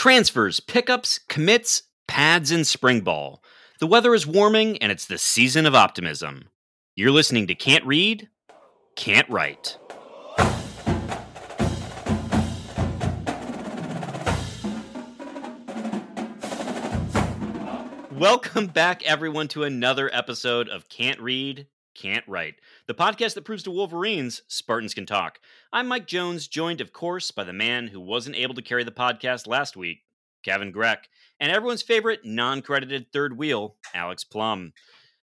Transfers, pickups, commits, pads, and spring ball. The weather is warming and it's the season of optimism. You're listening to Can't Read, Can't Write. Welcome back, everyone, to another episode of Can't Read, Can't Write, the podcast that proves to Wolverines Spartans can talk. I'm Mike Jones, joined, of course, by the man who wasn't able to carry the podcast last week, Kevin Greck, and everyone's favorite non credited third wheel, Alex Plum.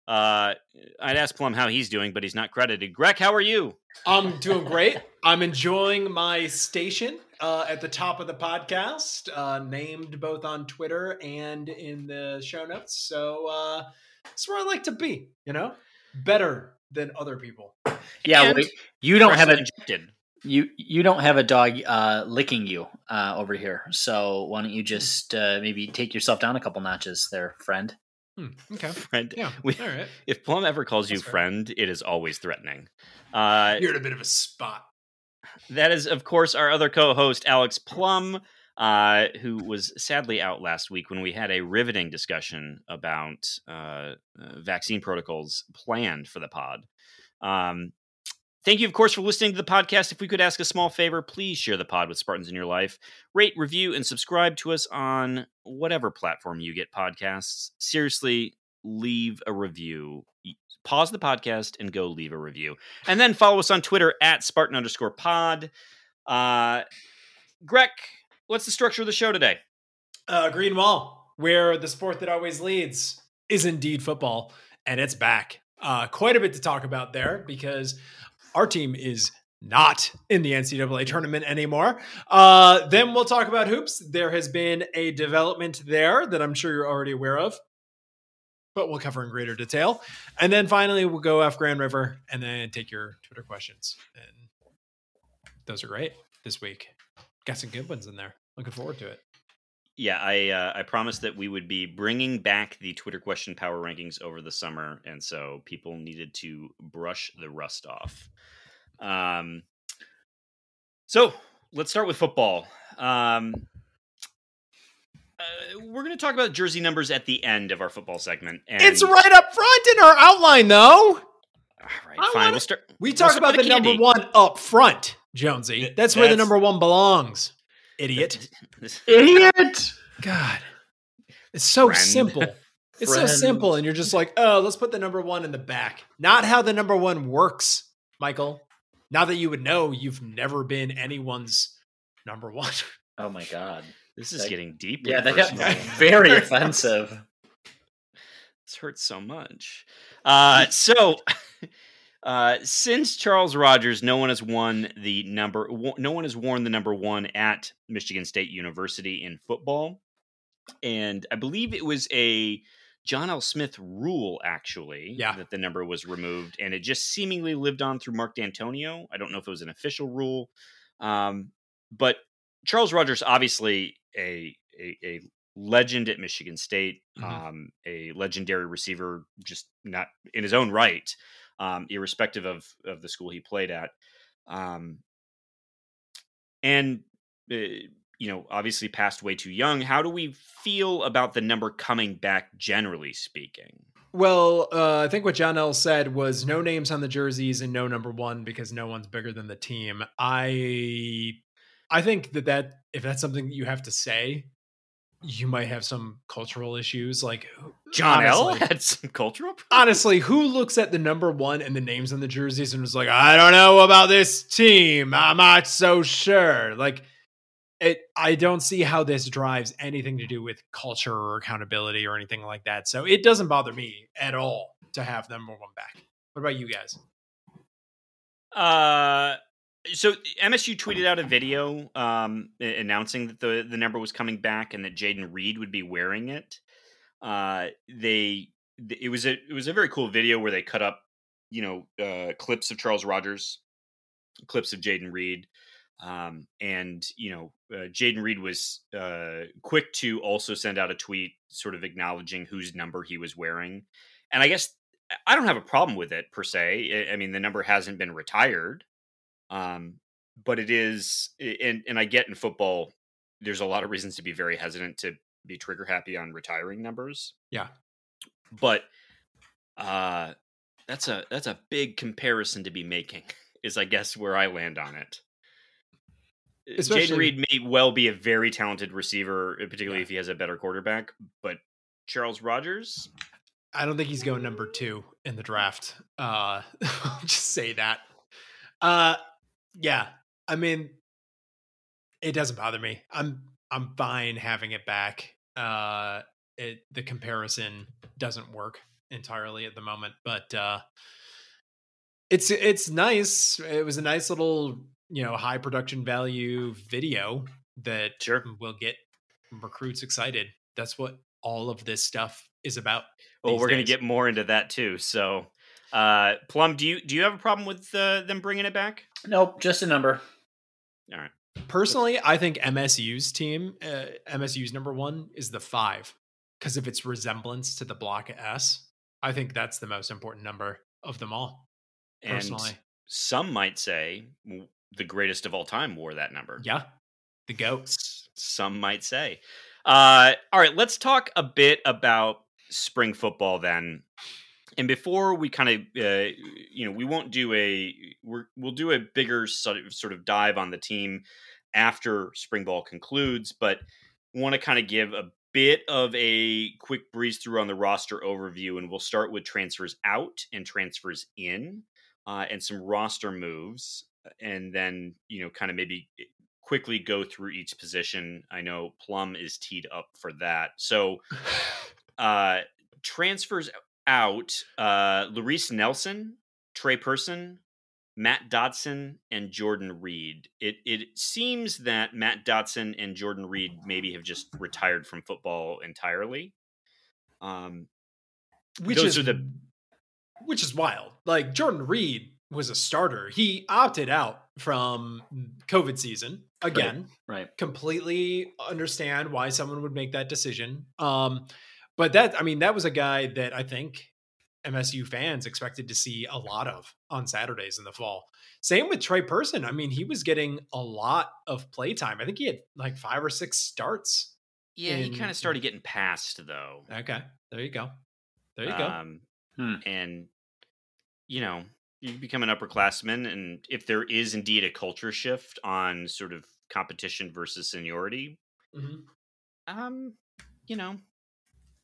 Uh, I'd ask Plum how he's doing, but he's not credited. Greg, how are you? I'm doing great. I'm enjoying my station uh, at the top of the podcast, uh, named both on Twitter and in the show notes. So uh, that's where I like to be. You know, better than other people. Yeah, And wait, you don't have a injected. you you don't have a dog uh, licking you uh, over here. So why don't you just uh, maybe take yourself down a couple notches, there, friend? Hmm, okay. friend. Yeah. We- All right. If Plum ever calls you fair. friend, it is always threatening. Uh, You're in a bit of a spot. that is, of course, our other co-host Alex Plum, uh, who was sadly out last week when we had a riveting discussion about uh, uh, vaccine protocols planned for the pod. Um, thank you, of course, for listening to the podcast. If we could ask a small favor, please share the pod with Spartans in your life. Rate, review, and subscribe to us on whatever platform you get podcasts. Seriously, leave a review. Pause the podcast and go leave a review. And then follow us on Twitter at Spartan underscore pod. Uh, Greg, what's the structure of the show today? Uh, Green Wall, where the sport that always leads is indeed football, and it's back. Uh, quite a bit to talk about there because our team is not in the NCAA tournament anymore. Uh, then we'll talk about hoops. There has been a development there that I'm sure you're already aware of, but we'll cover in greater detail. And then finally, we'll go off Grand River and then take your Twitter questions. And those are great this week. Got some good ones in there. Looking forward to it. Yeah, I uh, I promised that we would be bringing back the Twitter question power rankings over the summer, and so people needed to brush the rust off. Um, so let's start with football. Um, uh, we're going to talk about jersey numbers at the end of our football segment. And, It's right up front in our outline, though. All right, I fine. wanna- We'll start. We we'll talk start about the with number one up front, Jonesy. Th- That's where the number one belongs, idiot. Idiot! God, it's so Friend. simple. It's so simple, and you're just like, oh, let's put the number one in the back. Not how the number one works, Michael. Now that you would know, you've never been anyone's number one. Oh my god! This is That- getting deep. Yeah, that got very offensive. This hurts so much. Uh, so, uh, since Charles Rogers, no one has won the number. No one has worn the number one at Michigan State University in football, and I believe it was a John L. Smith rule actually Yeah. that the number was removed, and it just seemingly lived on through Mark Dantonio. I don't know if it was an official rule, um, but Charles Rogers obviously a a, a legend at Michigan State, Mhm. um, a legendary receiver, just not in his own right, um, irrespective of of the school he played at, um, and uh, you know, obviously passed way too young. How do we feel about the number coming back, generally speaking? Well, uh, I think what John L said was no names on the jerseys and no number one because no one's bigger than the team. I, I think that that if that's something that you have to say, you might have some cultural issues. Like John L had some cultural. Honestly, who looks at the number one and the names on the jerseys and was like, I don't know about this team. I'm not so sure. Like, it. I don't see how this drives anything to do with culture or accountability or anything like that. So it doesn't bother me at all to have number one back. What about you guys? Uh, so MSU tweeted out a video um, announcing that the the number was coming back and that Jayden Reed would be wearing it. Uh, they it was a it was a very cool video where they cut up you know uh, clips of Charles Rogers, clips of Jayden Reed. Um, and you know, uh, Jayden Reed was uh, quick to also send out a tweet, sort of acknowledging whose number he was wearing. And I guess I don't have a problem with it per se. I- I mean, the number hasn't been retired, um, but it is, and and I get in football, there's a lot of reasons to be very hesitant to be trigger happy on retiring numbers. Yeah. But uh that's a that's a big comparison to be making. Is I guess where I land on it. Uh, Jayden Especially- Reed may well be a very talented receiver, uh, particularly Yeah. if he has a better quarterback. But Charles Rogers, I don't think he's going number two in the draft. Uh, I'll just say that. Uh, yeah, I mean, it doesn't bother me. I'm I'm fine having it back. Uh, it the comparison doesn't work entirely at the moment, but uh, it's it's nice. It was a nice little you know high production value video that Sure. will get recruits excited. That's what all of this stuff is about. well, we're going to get more into that too. So, uh, Plum, do you do you have a problem with uh, them bringing it back? Nope, just a number. All right. Personally, I think MSU's team, uh, MSU's number one is the five because of its resemblance to the block S. I think that's the most important number of them all. Personally, And some might say the greatest of all time wore that number. yeah, the goats. Some might say. Uh, all right, let's talk a bit about spring football then. And before we kind of, uh, you know, we won't do a, we're, we'll do a bigger sort of, sort of dive on the team after spring ball concludes, but want to kind of give a bit of a quick breeze through on the roster overview. And we'll start with transfers out and transfers in uh, and some roster moves. And then, you know, kind of maybe quickly go through each position. I know Plum is teed up for that. So, uh, transfers out uh, Larice Nelson, Tre Person, Matt Dotson, and Jordan Reed. It it seems that Matt Dotson and Jordan Reed maybe have just retired from football entirely. Um, which Those is are the- which is wild. Like Jordan Reed was a starter. He opted out from COVID season again. Right. completely understand why someone would make that decision. Um, but that, I mean, that was a guy that I think MSU fans expected to see a lot of on Saturdays in the fall. Same with Tre Person. I mean, he was getting a lot of play time. I think he had like five or six starts. yeah, he kind of started getting passed though. Okay, there you go. There you go. Um, Hmm. And you know, you become an upperclassman, and if there is indeed a culture shift on sort of competition versus seniority, Mhm. um, you know,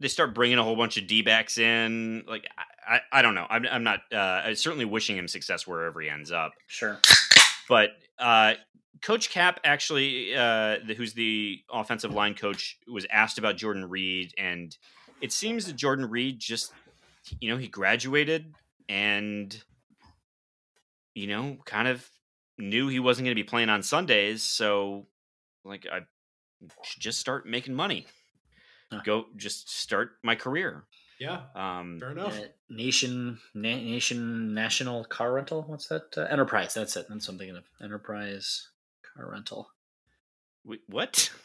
they start bringing a whole bunch of D backs in. Like, I, I, I don't know. I'm, I'm not. Uh, I'm certainly wishing him success wherever he ends up. Sure. But uh, Coach Cap actually, uh, the, who's the offensive line coach, was asked about Jordan Reed, and it seems that Jordan Reed just, you know, he graduated and, you know, kind of knew he wasn't going to be playing on Sundays, so like I should just start making money. Huh. Go, just start my career. Yeah, Um, fair enough. Uh, nation, na- nation, national car rental. What's that? Uh, enterprise. That's it. That's something of enterprise car rental. wait, what?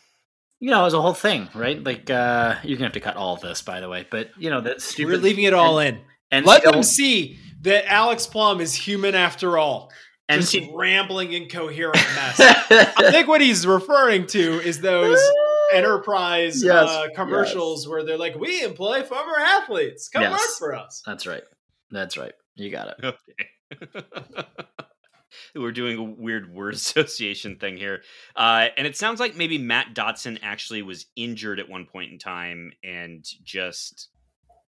You know, it was a whole thing, right? Like, uh, you're gonna have to cut all of this, by the way. But you know, that's stupid. We're leaving it all in. And Let them see that Alex Plum is human after all. And Just rambling incoherent mess. I think what he's referring to is those enterprise Yes, uh, commercials where they're like, "We employ former athletes. Come Yes. work for us." That's right. That's right. You got it. Okay. We're doing a weird word association thing here. Uh, and it sounds like maybe Matt Dotson actually was injured at one point in time and just,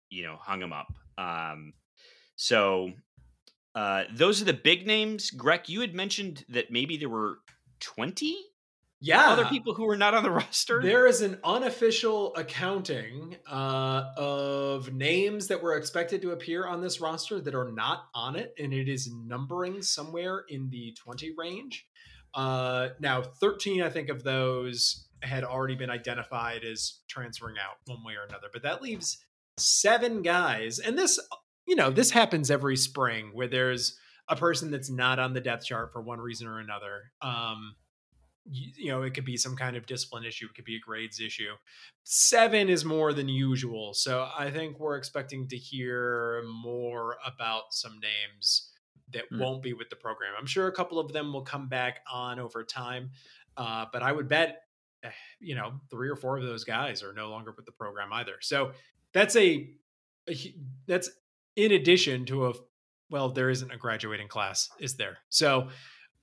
you know, hung him up. Um, so uh, those are the big names. Greg, you had mentioned that maybe there were 20 Yeah, other people who were not on the roster. There is an unofficial accounting uh, of names that were expected to appear on this roster that are not on it, and it is numbering somewhere in the 20 range. Uh, now, 13, I think, of those had already been identified as transferring out one way or another, but that leaves seven guys. And this, you know, this happens every spring where there's a person that's not on the depth chart for one reason or another. Um, you, know, it could be some kind of discipline issue, it could be a grades issue. Seven is more than usual. So I think we're expecting to hear more about some names that Hmm. won't be with the program. I'm sure a couple of them will come back on over time. Uh, but I would bet eh, you know, three or four of those guys are no longer with the program either. So that's a, a that's in addition to a well, there isn't a graduating class, is there? So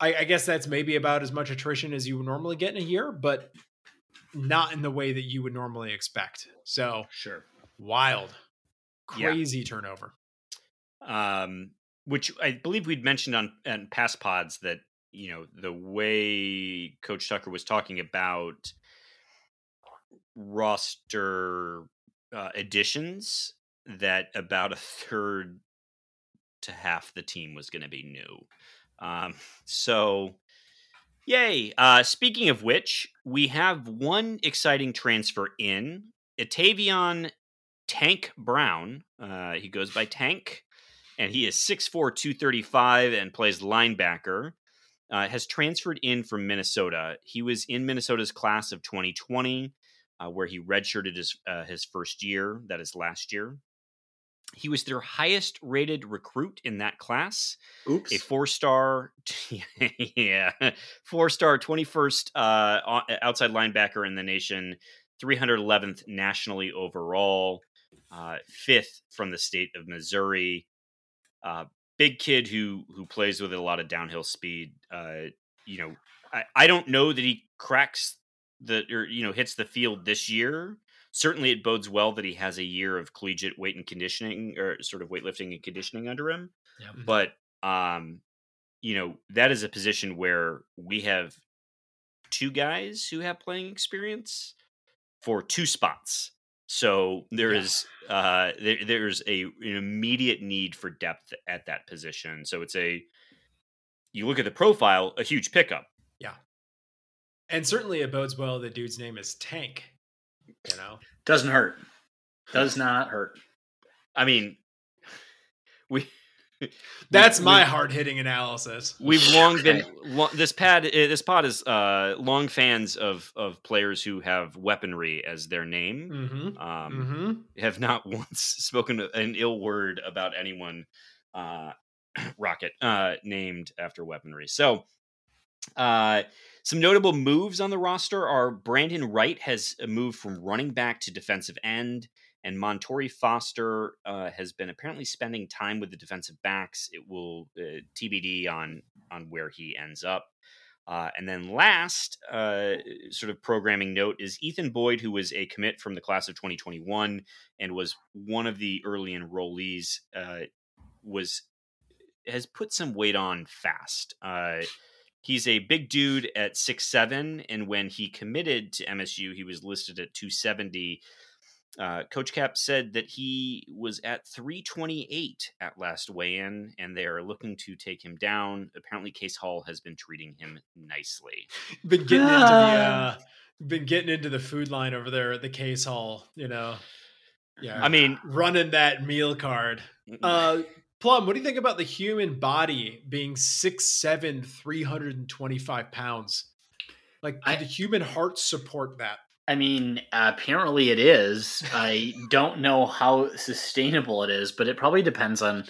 I, I guess that's maybe about as much attrition as you would normally get in a year, but not in the way that you would normally expect. So Sure. wild, Yeah. crazy turnover. um, which I believe we'd mentioned on, on past pods that you know the way Coach Tucker was talking about roster uh, additions, that about a third to half the team was going to be new. Um, so, yay! Uh, speaking of which, we have one exciting transfer in Atavion Tank Brown. Uh, he goes by Tank and he is 6'4, 235 and plays linebacker. Uh, has transferred in from Minnesota. He was in Minnesota's class of 2020, uh, where he redshirted his uh, his first year. That is last year. He was their highest rated recruit in that class. Oops. A four star, yeah, four star, 21st uh, outside linebacker in the nation, 311th nationally overall, uh, fifth from the state of Missouri. Uh, big kid who who plays with a lot of downhill speed. Uh, you know, I, I don't know that he cracks the or you know hits the field this year. Certainly, it bodes well that he has a year of collegiate weight and conditioning or sort of weightlifting and conditioning under him. Yep. But um, you know, that is a position where we have two guys who have playing experience for two spots. So there Yeah. is uh, there, there's a an immediate need for depth at that position. So it's a you look at the profile, a huge pickup. Yeah, and certainly it bodes well the dude's name is Tank. You know? Doesn't hurt. Does not hurt. I mean, we That's we- my hard hitting analysis. We've long been Okay. lo- this pad. uh, This pod is uh, long fans of of players who have weaponry as their name. Mm-hmm. Um, mm-hmm. Have not once spoken an ill word about anyone. Uh, Rocket uh, named after weaponry. So, uh, some notable moves on the roster are Brandon Wright has moved from running back to defensive end, and Montorie Foster uh, has been apparently spending time with the defensive backs. It will uh, TBD on on where he ends up. Uh, and then last, uh, sort of programming note is Ethan Boyd, who was a commit from the class of 2021 and was one of the early enrollees, uh, was has put some weight on fast. He's a big dude at six seven, and when he committed to MSU, he was listed at 270. Uh, Coach Cap said that he was at 328 at last weigh in, and they are looking to take him down. Apparently, Case Hall has been treating him nicely. Been getting into the uh, been getting into the food line over there at the case hall, you know. Yeah. I mean, running that meal card. Uh Plum, what do you think about the human body being 6'7, 325 pounds? Like, I- the human heart support that? I mean, apparently it is. I don't know how sustainable it is, but it probably depends on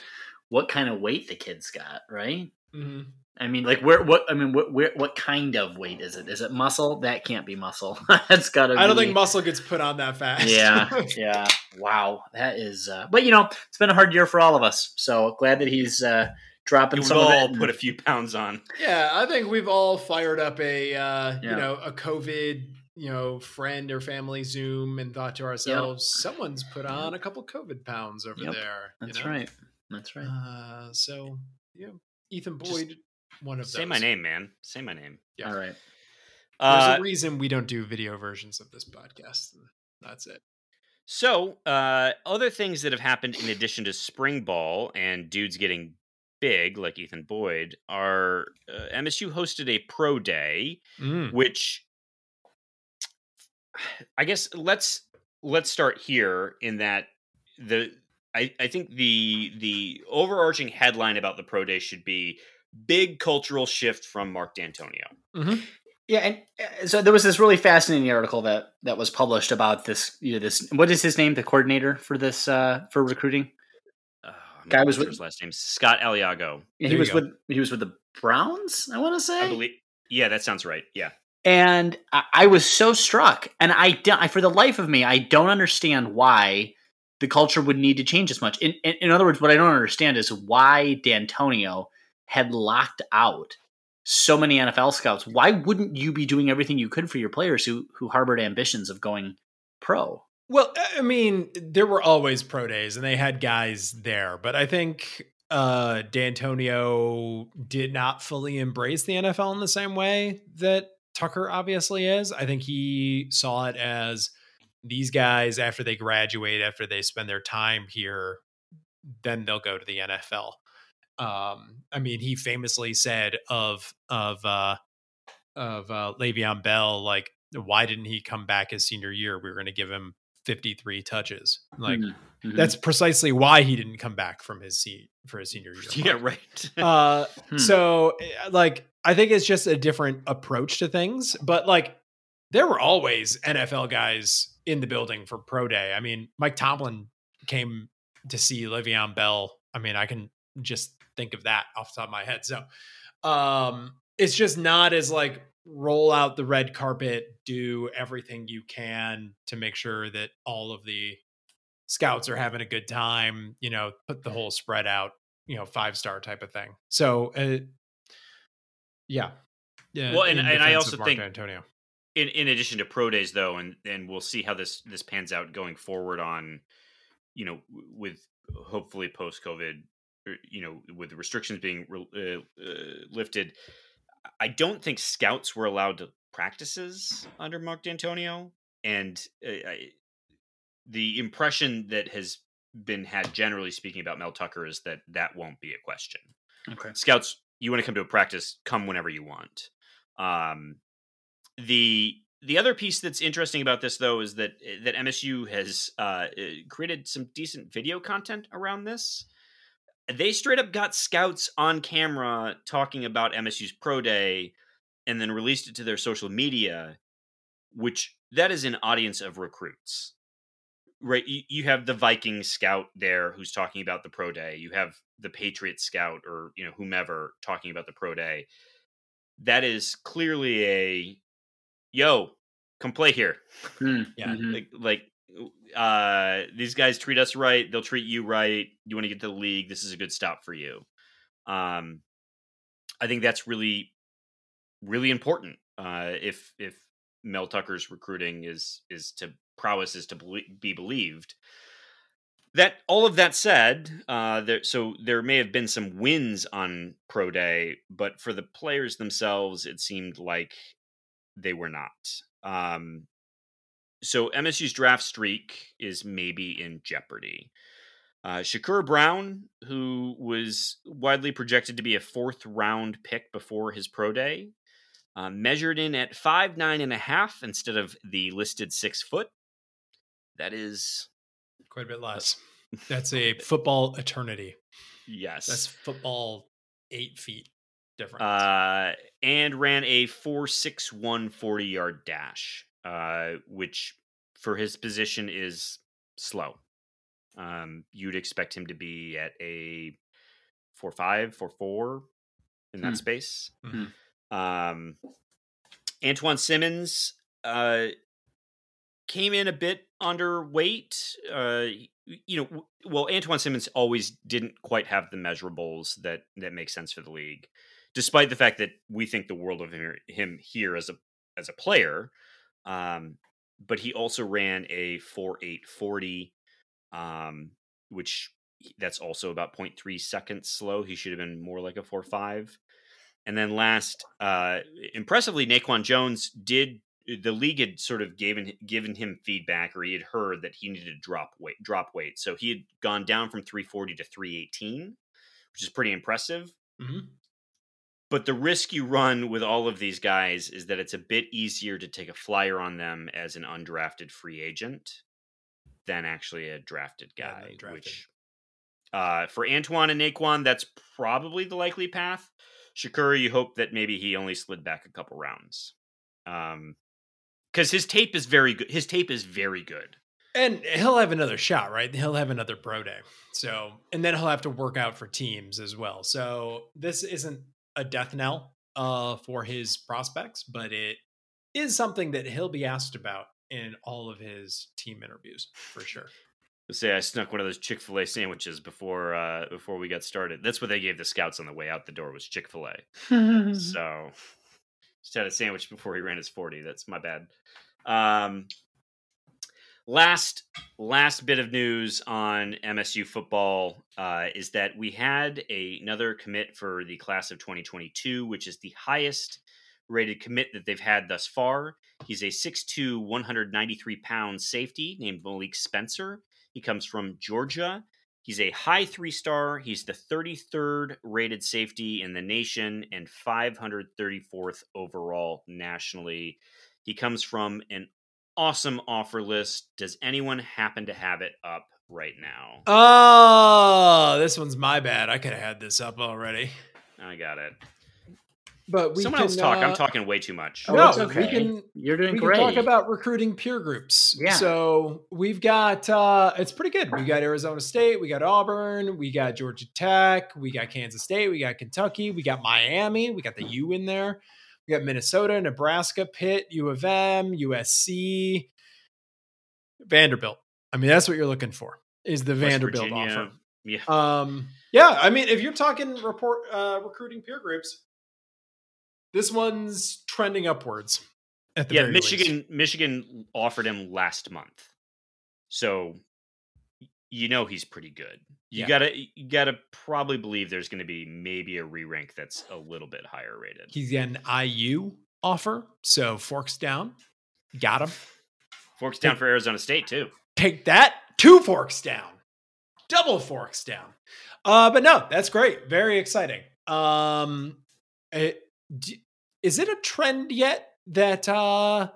what kind of weight the kid's got, right? Mm-hmm. I mean, like where what I mean, what where, what kind of weight is it? Is it muscle? That can't be muscle. That's got to. I don't be, think muscle gets put on that fast. Yeah, yeah. Wow, that is. Uh, but you know, it's been a hard year for all of us. So glad that he's uh, dropping We've some of all it. and- put a few pounds on. yeah, I think we've all fired up a uh, you know a COVID you know friend or family Zoom and thought to ourselves, someone's put on a couple COVID pounds over Yep, there. you That's know? right. That's right. Uh, so yeah, Ethan Just Boyd, one of Say those. my name, man. Say my name. yeah. All right. There's Uh, a reason we don't do video versions of this podcast. That's it. So, uh, other things that have happened in addition to spring ball and dudes getting big, like Ethan Boyd, are uh, MSU hosted a pro day, Mm. which I guess let's let's start here in that the I, I think the the overarching headline about the pro day should be big cultural shift from Mark Dantonio. Yeah, and uh, so there was this really fascinating article that that was published about this. You know, this what is his name? The coordinator for this uh, for recruiting. Uh, Guy was with- his last name Scott Aliago. Yeah, he was go. with he was with the Browns. I want to say. I believe. Yeah, that sounds right. Yeah. and I, I was so struck. And I, don't- I, for the life of me, I don't understand why the culture would need to change as much. In, in, in other words, what I don't understand is why Dantonio had locked out so many NFL scouts. Why wouldn't you be doing everything you could for your players who who harbored ambitions of going pro? Well, I mean, there were always pro days and they had guys there, but I think uh Dantonio did not fully embrace the NFL in the same way that Tucker obviously is. I think he saw it as these guys after they graduate, after they spend their time here, then they'll go to the NFL. Um, I mean, he famously said of of uh of uh Le'Veon Bell, like, why didn't he come back his senior year? We were going to give him 53 touches. Like, Mhm, mhm. that's precisely why he didn't come back from his seat for his senior year. Yeah, mark. right. Uh, Hmm. so eh, like, I think it's just a different approach to things, but like, there were always NFL guys in the building for pro day. I mean, Mike Tomlin came to see Le'Veon Bell. I mean, I can just think of that off the top of my head. So, um, it's just not as like roll out the red carpet, do everything you can to make sure that all of the scouts are having a good time, you know, put the whole spread out, you know, five star type of thing. So, uh, yeah. Yeah. Well, and- and I also Mark think- Antonio. In in addition to pro days though and and we'll see how this this pans out going forward on you know with hopefully post covid you know with the restrictions being re- uh, uh, lifted i don't think scouts were allowed to practices under mark dantonio and uh, I, the impression that has been had generally speaking about mel tucker is that that won't be a question okay. scouts you want to come to a practice come whenever you want um the the other piece that's interesting about this though is that that msu has uh uh, created some decent video content around this. They straight up got scouts on camera talking about msu's pro day and then released it to their social media which that is an audience of recruits. Right you have the viking scout there who's talking about the pro day. You have the patriot scout or you know whomever talking about the pro day. That is clearly a yo come play here. Hmm, Yeah, mhm. like like uh these guys treat us right they'll treat you right you want to get to the league this is a good stop for you. Um i think that's really really important uh if if mel tucker's recruiting is is to prowess is to be believed. That all of that said uh there so there may have been some wins on pro day but for the players themselves it seemed like they were not um so MSU's draft streak is maybe in jeopardy. Uh, Shakur Brown, who was widely projected to be a fourth round pick before his pro day, uh, measured in at five nine and a half instead of the listed six foot. That is Quite a bit less. That's a football eternity. yes. That's football eight feet difference. uh, and ran a 4.61 40 yard dash, uh, which for his position is slow. Um, you'd expect him to be at a 4.5, 4.4 in that Hmm. space. Mhm. Um, Antjuan Simmons uh, came in a bit underweight. Uh, you know, well, Antjuan Simmons always didn't quite have the measurables that that make sense for the league, despite the fact that we think the world of him, here as a as a player. Um, but he also ran a four eight forty, um, which that's also about 0.3 seconds slow. He should have been more like a four five. And then last, uh, impressively, Naquan Jones did the league had sort of given given him feedback, or he had heard that he needed to drop weight, drop weight. So he had gone down from 340 to 318, which is pretty impressive. Mhm. But the risk you run with all of these guys is that it's a bit easier to take a flyer on them as an undrafted free agent than actually a drafted guy. drafted. Which uh, for Antjuan and Naquan, that's probably the likely path. Shakura, you hope that maybe he only slid back a couple rounds. Um, because his tape is very good. His tape is very good. And he'll have another shot, right? He'll have another pro day. So, and then he'll have to work out for teams as well. So, this isn't a death knell uh, for his prospects, but it is something that he'll be asked about in all of his team interviews for sure. say I snuck one of those Chick Fil A sandwiches before uh, before we got started. That's what they gave the scouts on the way out the door was Chick Fil A. so just had a sandwich before he ran his forty. That's my bad. Um, last last bit of news on MSU football uh, is that we had a, another commit for the class of 2022, which is the highest rated commit that they've had thus far. He's a 6'2", 193 pound safety named Malik Spencer. He comes from Georgia. He's a high three star. He's the 33rd rated safety in the nation and 534th overall nationally. He comes from an awesome offer list. Does anyone happen to have it up right now? Oh, this one's my bad. I could have had this up already. I got it. But we Someone can, else talk. uh, I'm talking way too much. Oh, no, it's we okay. can You're doing we great. can talk about recruiting peer groups. Yeah. So we've got uh it's pretty good. We got Arizona State, we got Auburn, we got Georgia Tech, we got Kansas State, we got Kentucky, we got Miami, we got the U in there. We got Minnesota, Nebraska, Pitt, U of M, USC, Vanderbilt. I mean, that's what you're looking for. Is the West Vanderbilt Virginia. offer. Yeah. Um, yeah, I mean, if you're talking report uh, recruiting peer groups, this one's trending upwards. At the yeah, Michigan least. Michigan offered him last month. So you know he's pretty good. You Yeah. gotta you gotta probably believe there's gonna be maybe a re-rank that's a little bit higher rated. He's got an IU offer, so forks down. Got him. Forks down for Arizona State too. Take that. Two forks down. Double forks down. Uh, but no, that's great. Very exciting. Um, it, d- is it a trend yet that uh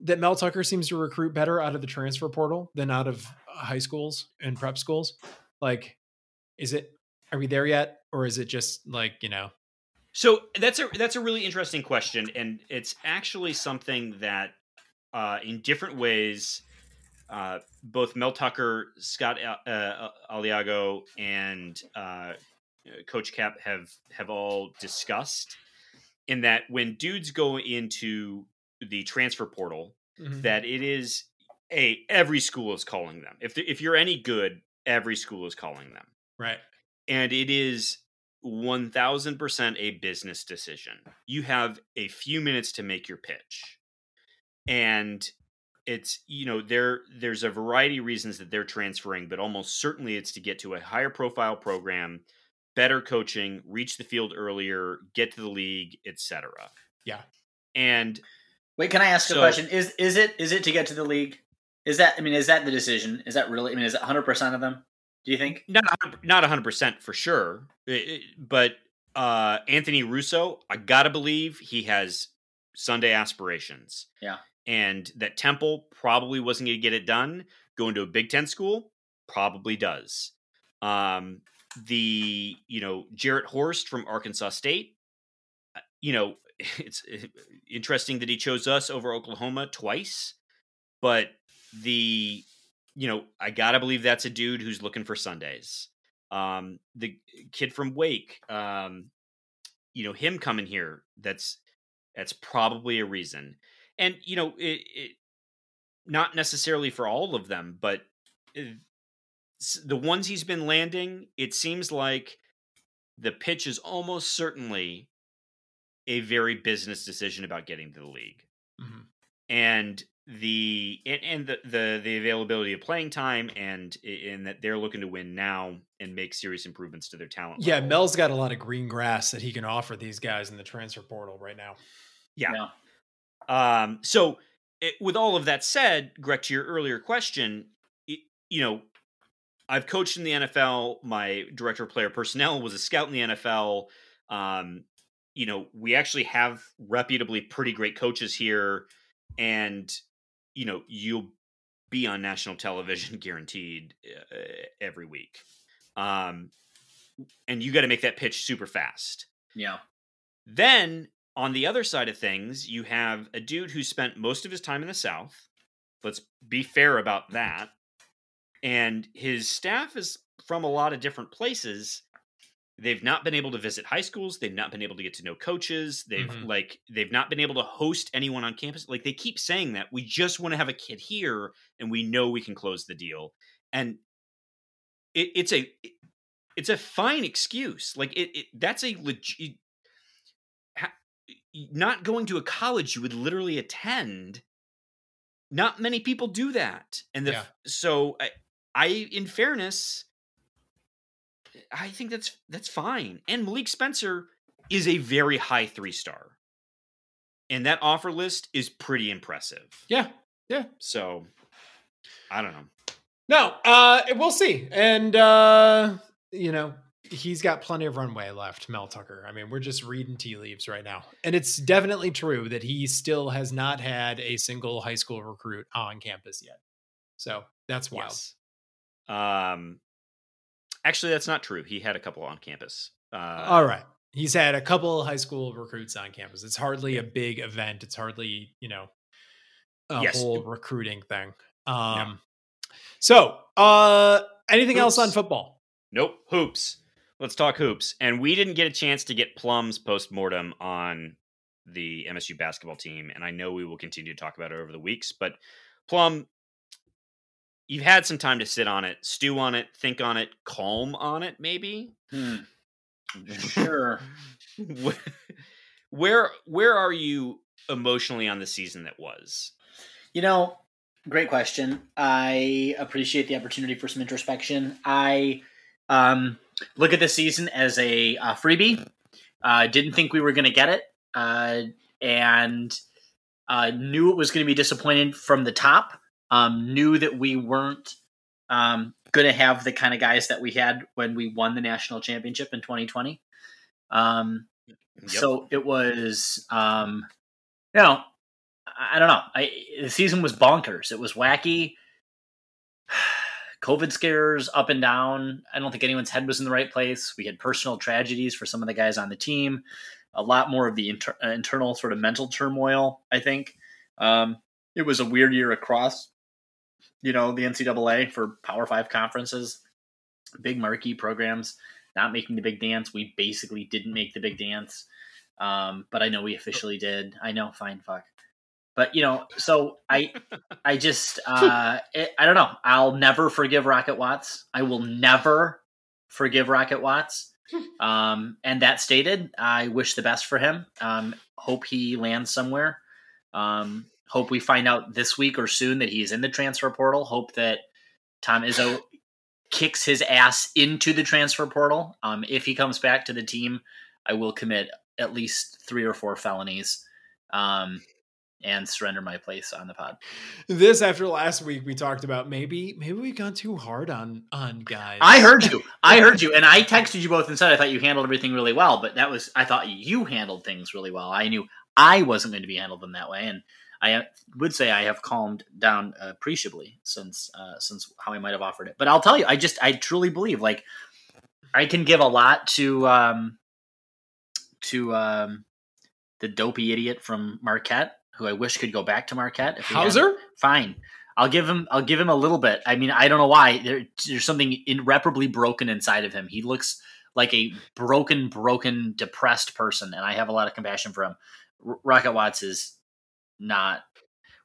that Mel Tucker seems to recruit better out of the transfer portal than out of high schools and prep schools? Like, is it? Are we there yet, or is it just like you know? So that's a that's a really interesting question, and it's actually something that, uh, in different ways, uh, both Mel Tucker, Scott uh, Aliago, and uh, Coach Cap have have all discussed. In that, when dudes go into the transfer portal, that it is a every school is calling them. If the, if you're any good, every school is calling them right. and it is 1000% a business decision. You have a few minutes to make your pitch. And it's you know there there's a variety of reasons that they're transferring but almost certainly it's to get to a higher profile program, better coaching, reach the field earlier, get to the league, etc. Yeah. And Wait, can I ask a question? Is is it is it to get to the league? Is that I mean, is that the decision? Is that really? I mean, is it 100 percent of them? Do you think? not not hundred percent for sure, but uh, Anthony Russo, I gotta believe he has Sunday aspirations. Yeah. and that Temple probably wasn't going to get it done. Going to a Big Ten school probably does. Um, the you know Jarrett Horst from Arkansas State, uh, you know it's uh, interesting that he chose us over Oklahoma twice, but the you know, I gotta believe that's a dude who's looking for Sundays. Um, the kid from Wake, um, you know, him coming here, that's that's probably a reason. And you know, it, it not necessarily for all of them, but uh, s- the ones he's been landing, it seems like the pitch is almost certainly a very business decision about getting to the league Mhm. and the and, and the, the the availability of playing time and in that they're looking to win now and make serious improvements to their talent Yeah, level. Mel's got a lot of green grass that he can offer these guys in the transfer portal right now. Yeah. Um, so, it, with all of that said, Greg, to your earlier question, y- you know, I've coached in the NFL. My director of player personnel was a scout in the NFL. Um, you know, we actually have reputably pretty great coaches here, and you know, you'll be on national television guaranteed uh, every week. Um, and you got to make that pitch super fast. Yeah. Then on the other side of things, you have a dude who spent most of his time in the South. Let's be fair about that. And his staff is from a lot of different places. They've not been able to visit high schools they've not been able to get to know coaches they've Mhm. like they've not been able to host anyone on campus like they keep saying that we just want to have a kid here and we know we can close the deal and it, it's a it's a fine excuse like it, it that's a legit not going to a college you would literally attend not many people do that and the Yeah. so I, I in fairness i think that's that's fine and malik spencer is a very high three star and that offer list is pretty impressive Yeah. Yeah. So i don't know No, uh, we'll see. And uh, you know, he's got plenty of runway left, Mel Tucker. I mean, we're just reading tea leaves right now. And it's definitely true that he still has not had a single high school recruit on campus yet. So that's wild. Yes. Um, actually, that's not true. He had a couple on campus. Uh, All right. He's had a couple high school recruits on campus. It's hardly a big event. It's hardly, you know, a Yes. whole recruiting thing. Um so uh anything else on football? Nope. Hoops. Let's talk hoops. And we didn't get a chance to get Plum's post mortem on the MSU basketball team, and I know we will continue to talk about it over the weeks. But Plum, you've had some time to sit on it, stew on it, think on it, calm on it, maybe. Hmm. Sure. Where where are you emotionally on the season that was? You know, great question. I appreciate the opportunity for some introspection. I um, look at this season as a uh, freebie. Uh, didn't think we were going to get it, uh, and uh, knew it was going to be disappointed from the top. Um, knew that we weren't um, going to have the kind of guys that we had when we won the national championship in 2020. Um, Yep. so it was, um, you know, I I don't know. I the season was bonkers. It was wacky. COVID scares up and down. I don't think anyone's head was in the right place. We had personal tragedies for some of the guys on the team. A lot more of the inter- uh, internal sort of mental turmoil. I think um, it was a weird year across. You know, the NCAA for Power Five conferences, big marquee programs not making the big dance. We basically didn't make the big dance. Um, but I know we officially did. I know, fine, fuck. But you know, so I, I just, uh, it, I don't know. I'll never forgive Rocket Watts. I will never forgive Rocket Watts. Um, and that stated, I wish the best for him. Um, hope he lands somewhere. Um, hope we find out this week or soon that he's in the transfer portal. Hope that Tom Izzo kicks his ass into the transfer portal. Um, if he comes back to the team, I will commit at least three or four felonies um, and surrender my place on the pod. This after last week we talked about maybe maybe we got too hard on on guys. I heard you. I heard you, and I texted you both and said I thought you handled everything really well. But that was I thought you handled things really well. I knew I wasn't going to be handled in that way, and I would say I have calmed down appreciably since uh, since how I might have offered it. But I'll tell you, I just I truly believe like I can give a lot to um, to um, the dopey idiot from Marquette, who I wish could go back to Marquette. If he had- fine. I'll give him. I'll give him a little bit. I mean, I don't know why. There, there's something irreparably broken inside of him. He looks like a broken, broken, depressed person, and I have a lot of compassion for him. R- Rocket Watts is not.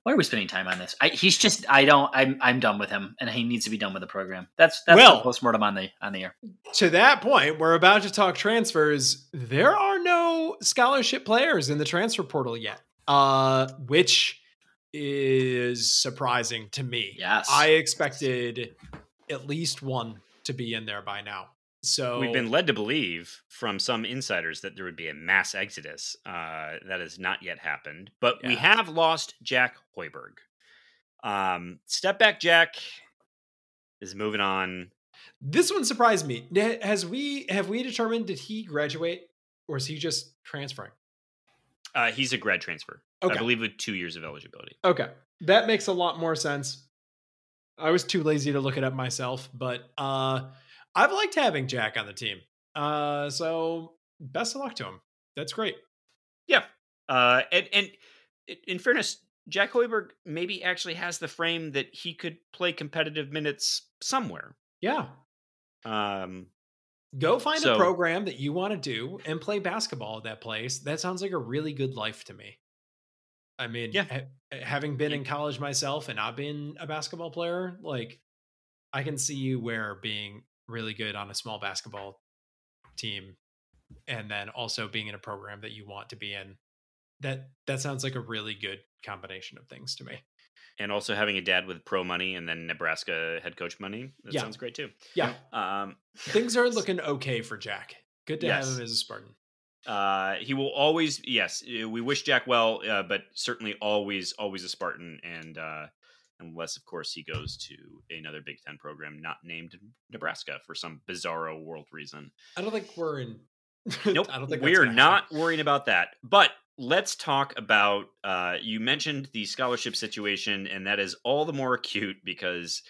Why are we spending time on this? I, he's just. I don't. I'm. I'm done with him, and he needs to be done with the program. That's that's Well- the postmortem on the on the air. To that point, we're about to talk transfers. There are no scholarship players in the transfer portal yet, uh, which is surprising to me. Yes. I expected at least one to be in there by now. So We've been led to believe from some insiders that there would be a mass exodus. Uh, that has not yet happened, but we have lost Jack Hoiberg. Um, step back, Jack is moving on. this one surprised me. Has we have we determined did he graduate or is he just transferring? Uh, he's a grad transfer, I believe, with two years of eligibility. Okay. That makes a lot more sense. I was too lazy to look it up myself, but uh I've liked having Jack on the team. Uh so best of luck to him. That's great. Yeah, uh, and and in fairness, Jack Hoiberg maybe actually has the frame that he could play competitive minutes somewhere. Yeah. Um, Go find So- a program that you want to do and play basketball at that place. That sounds like a really good life to me. I mean, Yeah. ha- having been Yeah. in college myself and not been a basketball player, like I can see you where being really good on a small basketball team and then also being in a program that you want to be in. That that sounds like a really good combination of things to me. and also having a dad with pro money and then Nebraska head coach money. That Yeah. sounds great too. Yeah, Um, things are looking okay for Jack. Good to Yes. have him as a Spartan. uh, he will always, yes, we wish Jack well, uh, but certainly always, always a Spartan. And uh, unless, of course, he goes to another Big Ten program not named Nebraska for some bizarro world reason. I don't think we're in. Nope, I don't think we're not happen. worrying about that. But let's talk about. Uh, you mentioned the scholarship situation, and that is all the more acute because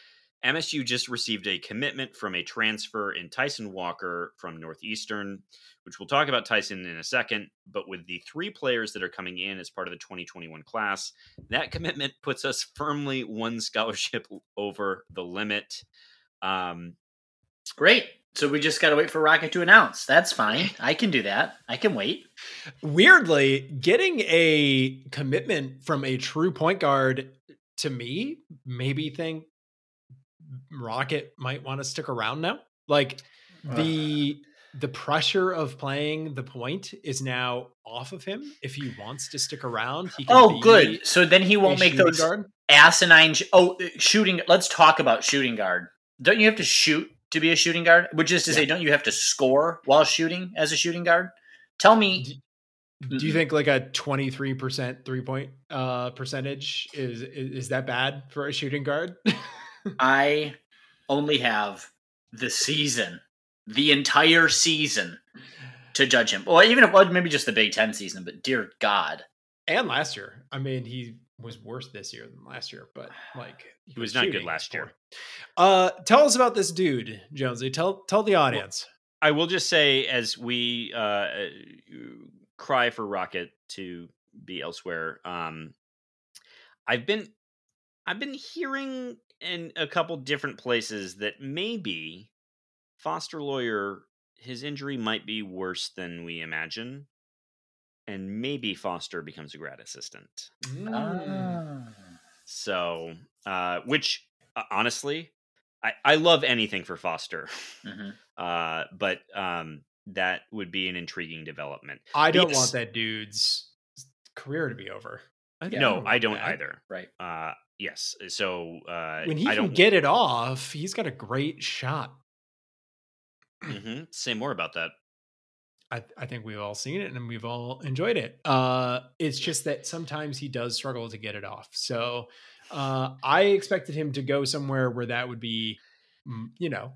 MSU just received a commitment from a transfer in Tyson Walker from Northeastern, which we'll talk about Tyson in a second. But with the three players that are coming in as part of the 2021 class, that commitment puts us firmly one scholarship over the limit. Um, Great. So we just got to wait for Rocket to announce. That's fine. I can do that. I can wait. Weirdly, getting a commitment from a true point guard to me maybe think Rocket might want to stick around now. Like the the pressure of playing the point is now off of him. If he wants to stick around, he can Oh, good. So then he won't make those guard. asinine. Sh- oh, uh, shooting. Let's talk about shooting guard. Don't you have to shoot to be a shooting guard? Which is to say, don't you have to score while shooting as a shooting guard? Tell me. Do- Do you think like a 23% three point uh percentage is, is is that bad for a shooting guard? I only have the season, the entire season, to judge him. Well, even if well, maybe just the Big Ten season, but dear God, and last year. I mean, he was worse this year than last year, but like He was not good last year. Uh tell us about this dude, Jonesy. Tell tell the audience. I will just say, as we uh, cry for Rocket to be elsewhere, um, I've been I've been hearing in a couple different places that maybe Foster Loyer his injury might be worse than we imagine, and maybe Foster becomes a grad assistant. Mm. Ah. So, uh, which uh, honestly, I, I love anything for Foster. Mhm. uh, but um, that would be an intriguing development. I don't Yes. want that dude's career to be over. I no, I don't that. either. right. Uh, yes, so uh, When he I can don't get it off, he's got a great shot. Mhm. Say more about that. I, I think we've all seen it and we've all enjoyed it. Uh, it's just that sometimes he does struggle to get it off. So uh, I expected him to go somewhere where that would be, mm, you know,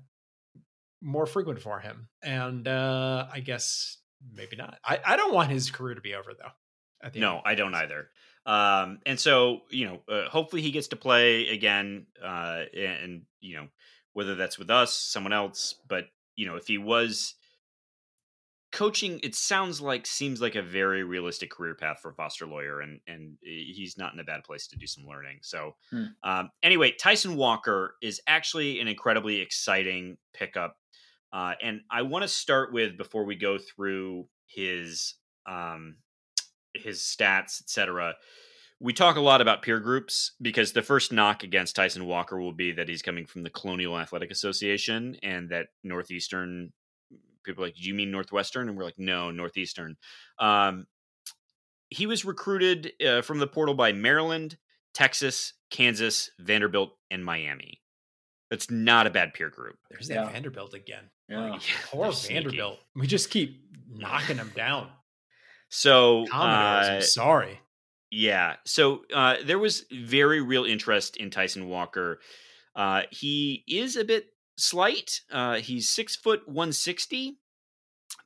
more frequent for him. And uh, I guess maybe not. I, I don't want his career to be over though. No, I don't either. Um, and so you know, uh, hopefully he gets to play again, uh, and you know, whether that's with us, someone else, but you know, if he was coaching, it sounds like seems like a very realistic career path for Foster Loyer, and and he's not in a bad place to do some learning. So, Hmm. um, anyway, Tyson Walker is actually an incredibly exciting pickup, uh, and I want to start with before we go through his um, his stats, etc. We talk a lot about peer groups because the first knock against Tyson Walker will be that he's coming from the Colonial Athletic Association and that Northeastern people are like, do you mean Northwestern? And we're like, no, Northeastern. Um, he was recruited uh, from the portal by Maryland, Texas, Kansas, Vanderbilt, and Miami. That's not a bad peer group. There's that Yeah. Vanderbilt again. Yeah. Like, Poor they're sneaky. Vanderbilt. We just keep knocking them down. So, Commodores, uh, I'm sorry. Yeah. So uh, there was very real interest in Tyson Walker. Uh, he is a bit slight. Uh, he's six foot one sixty,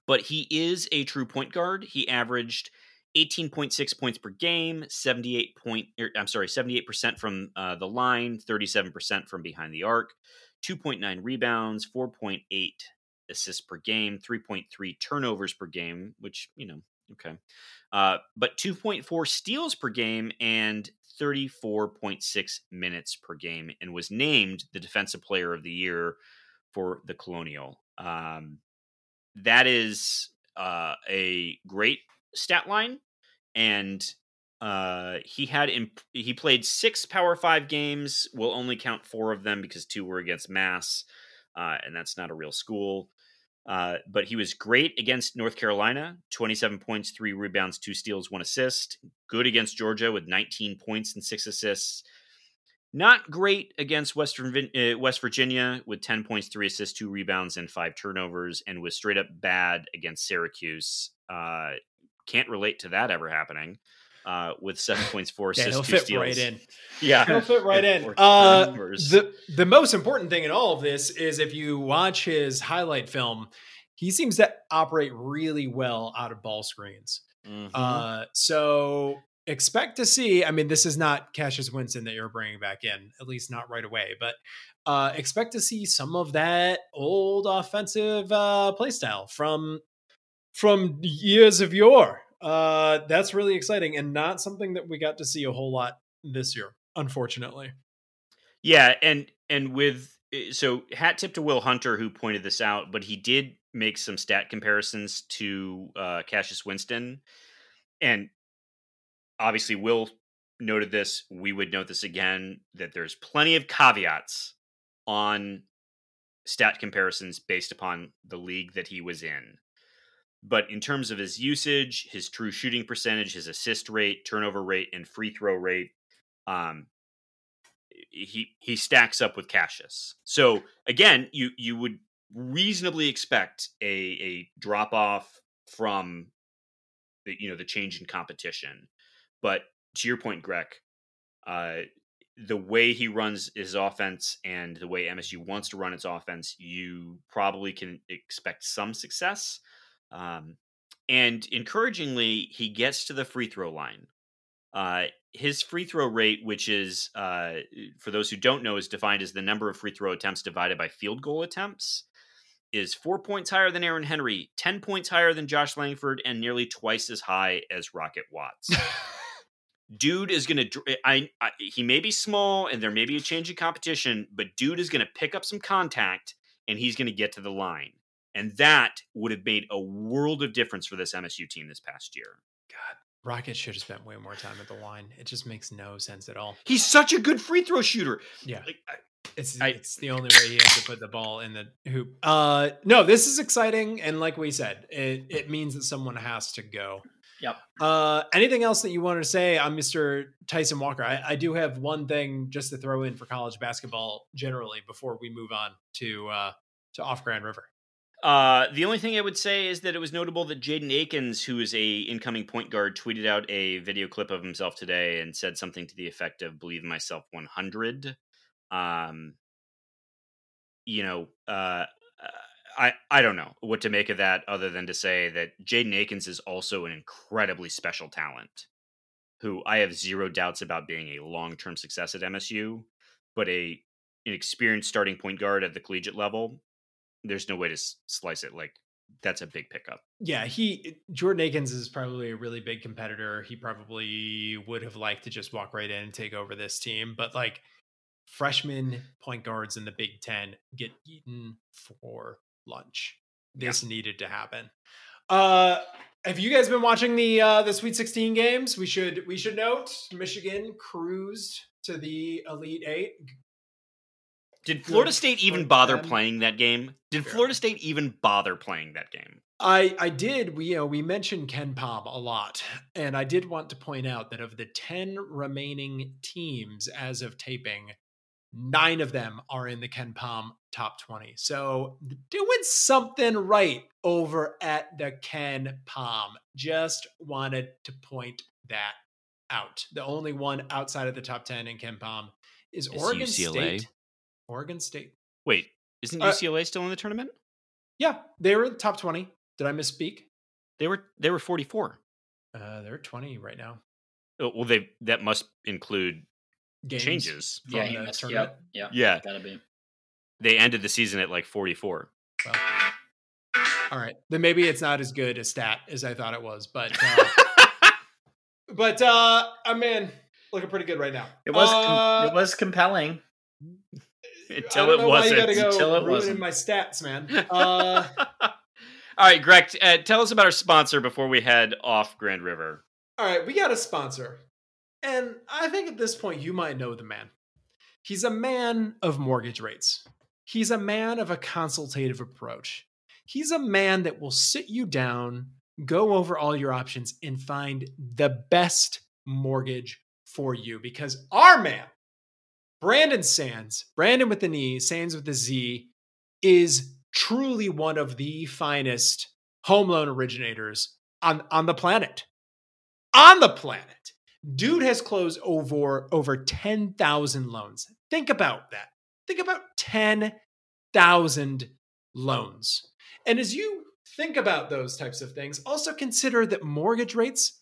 but he is a true point guard. He averaged eighteen point six points per game, seventy eight point. Er, I'm sorry, seventy eight percent from uh, the line, thirty seven percent from behind the arc, two point nine rebounds, four point eight assists per game, three point three turnovers per game, which you know okay uh, but 2.4 steals per game and 34.6 minutes per game, and was named the Defensive Player of the Year for the Colonial. Um, that is uh, a great stat line, and uh, he had imp- he played six Power Five games. We'll only count four of them because two were against Mass, uh, and that's not a real school. Uh, but he was great against North Carolina, 27 points, three rebounds, two steals, one assist. Good against Georgia with 19 points and six assists. Not great against Western uh, West Virginia with 10 points, three assists, two rebounds, and five turnovers, and was straight up bad against Syracuse. Uh, can't relate to that ever happening. Uh, with seven points, four assists, he'll two fit steals. right in. Yeah, He'll fit right in. Uh, the the most important thing in all of this is if you watch his highlight film, he seems to operate really well out of ball screens. Mhm. Uh, so expect to see. I mean, this is not Cassius Winston that you're bringing back in, at least not right away. But uh, expect to see some of that old offensive uh, play style from from years of yore. Uh, that's really exciting and not something that we got to see a whole lot this year, unfortunately. Yeah, and and with eh, so hat tip to Will Hunter who pointed this out, but he did make some stat comparisons to uh, Cassius Winston, and obviously Will noted this. We would note this again that there's plenty of caveats on stat comparisons based upon the league that he was in. But in terms of his usage, his true shooting percentage, his assist rate, turnover rate, and free throw rate, um, he he stacks up with Cassius. So again, you you would reasonably expect a a drop off from the you know the change in competition. But to your point, Greg, uh, the way he runs his offense and the way MSU wants to run its offense, you probably can expect some success. Um, and encouragingly, he gets to the free throw line. Uh, his free throw rate, which is, uh, for those who don't know, is defined as the number of free throw attempts divided by field goal attempts, is four points higher than Aaron Henry, 10 points higher than Josh Langford, and nearly twice as high as Rocket Watts. dude is going to I, I he may be small and there may be a change in competition but dude is going to pick up some contact and he's going to get to the line and that would have made a world of difference for this MSU team this past year God, Rocket should have spent way more time at the line. It just makes no sense at all. he's such a good free throw shooter Yeah. like I, It's I- it's the only way he has to put the ball in the hoop. Uh no, this is exciting and like we said, it it means that someone has to go. Yep. Uh anything else that you wanted to say on Mr. Tyson Walker? I, I do have one thing just to throw in for college basketball generally before we move on to uh to off Grand River. Uh, the only thing I would say is that it was notable that Jaden Akins, who is a incoming point guard, tweeted out a video clip of himself today and said something to the effect of "Believe in myself 100." Um, you know, uh, I I don't know what to make of that, other than to say that Jaden Akins is also an incredibly special talent, who I have zero doubts about being a long term success at MSU, but a an experienced starting point guard at the collegiate level there's no way to s- slice it. Like that's a big pickup. Yeah, he Jordan Akins is probably a really big competitor. He probably would have liked to just walk right in and take over this team, but like freshman point guards in the Big Ten get eaten for lunch. This needed to happen. Uh have you guys been watching the uh the Sweet 16 games? We should we should note Michigan cruised to the Elite Eight. Did Florida State even bother playing that game? Did. Florida State even bother playing that game? I I did we you know we mentioned KenPom a lot, and I did want to point out that of the ten remaining teams as of taping, nine of them are in the KenPom top twenty. So doing something right over at the KenPom. Just wanted to point that out. The only one outside of the top ten in KenPom is Is Oregon UCLA? State. Oregon State. Wait, isn't Uh, UCLA still in the tournament? Yeah, they were in the top twenty. Did I misspeak? They were they were 44. Uh, they're 20 right now. Oh, well, they that must include Games changes. from Yeah, he the missed. tournament. Yep, yep. Yeah, Gotta be. they ended the season at like 44. Well, all right, then maybe it's not as good a stat as I thought it was, but uh, but uh, I'm in looking pretty good right now. It was com- Uh, it was compelling. Until it know why you wasn't. gotta go Until it wasn't. my stats, man. Uh, All right, Greg, uh, tell us about our sponsor before we head off Grand River. All right, we got a sponsor. And I think at this point, you might know the man. He's a man of mortgage rates, he's a man of a consultative approach. He's a man that will sit you down, go over all your options, and find the best mortgage for you. Because our man, Brandon Sands, Brandon with the knee, Sands with the Z, is truly one of the finest home loan originators on, on the planet. On the planet. Dude has closed over over 10,000 loans. Think about that. Think about 10,000 loans. And as you think about those types of things, also consider that mortgage rates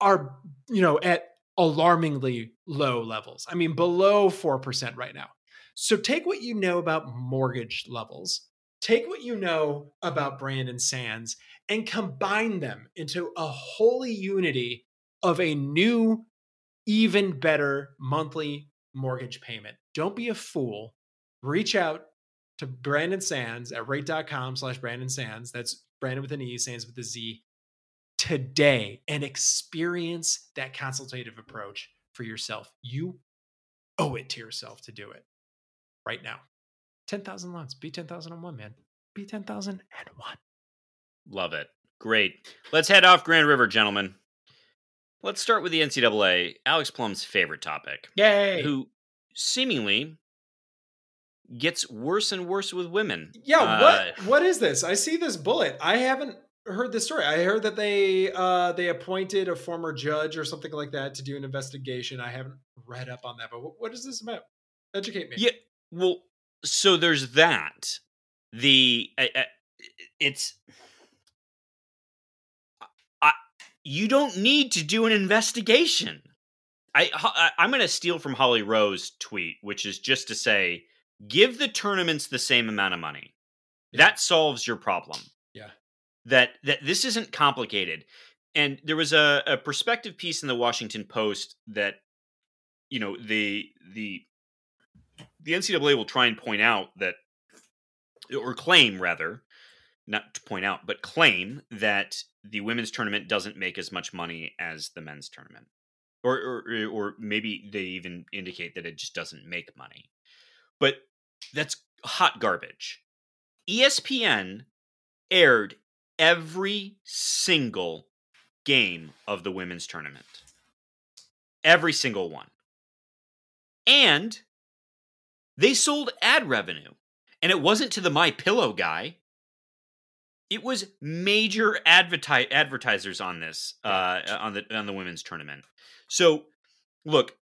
are, you know, at alarmingly low levels. I mean, below 4% right now. So take what you know about mortgage levels, take what you know about Brandon Sands, and combine them into a holy unity of a new, even better monthly mortgage payment. Don't be a fool. Reach out to Brandon Sands at rate.com slash Brandon Sands. That's Brandon with an E, Sands with a Z today and experience that consultative approach for yourself. You owe it to yourself to do it right now. 10,000 loans. Be 10,001, man. Be 10,001. Love it. Great. Let's head off Grand River, gentlemen. Let's start with the NCAA, Alex Plum's favorite topic. Yay! Who seemingly gets worse and worse with women. Yeah, Uh, what what is this? I see this bullet. I haven't heard this story. I heard that they uh they appointed a former judge or something like that to do an investigation. I haven't read up on that, but what, is this about? Educate me. Yeah, well, so there's that. The I, it's I you don't need to do an investigation. I, I I'm going to steal from Holly Rowe's tweet, which is just to say, give the tournaments the same amount of money. Yeah. That solves your problem. That that this isn't complicated. And there was a, a perspective piece in the Washington Post that, you know, the the the NCAA will try and point out that, or claim rather, not to point out, but claim that the women's tournament doesn't make as much money as the men's tournament, or or or maybe they even indicate that it just doesn't make money. But that's hot garbage. ESPN aired every single game of the women's tournament. Every single one. And they sold ad revenue. And it wasn't to the My Pillow guy. It was major adverti- advertisers on this uh on the on the women's tournament. So look,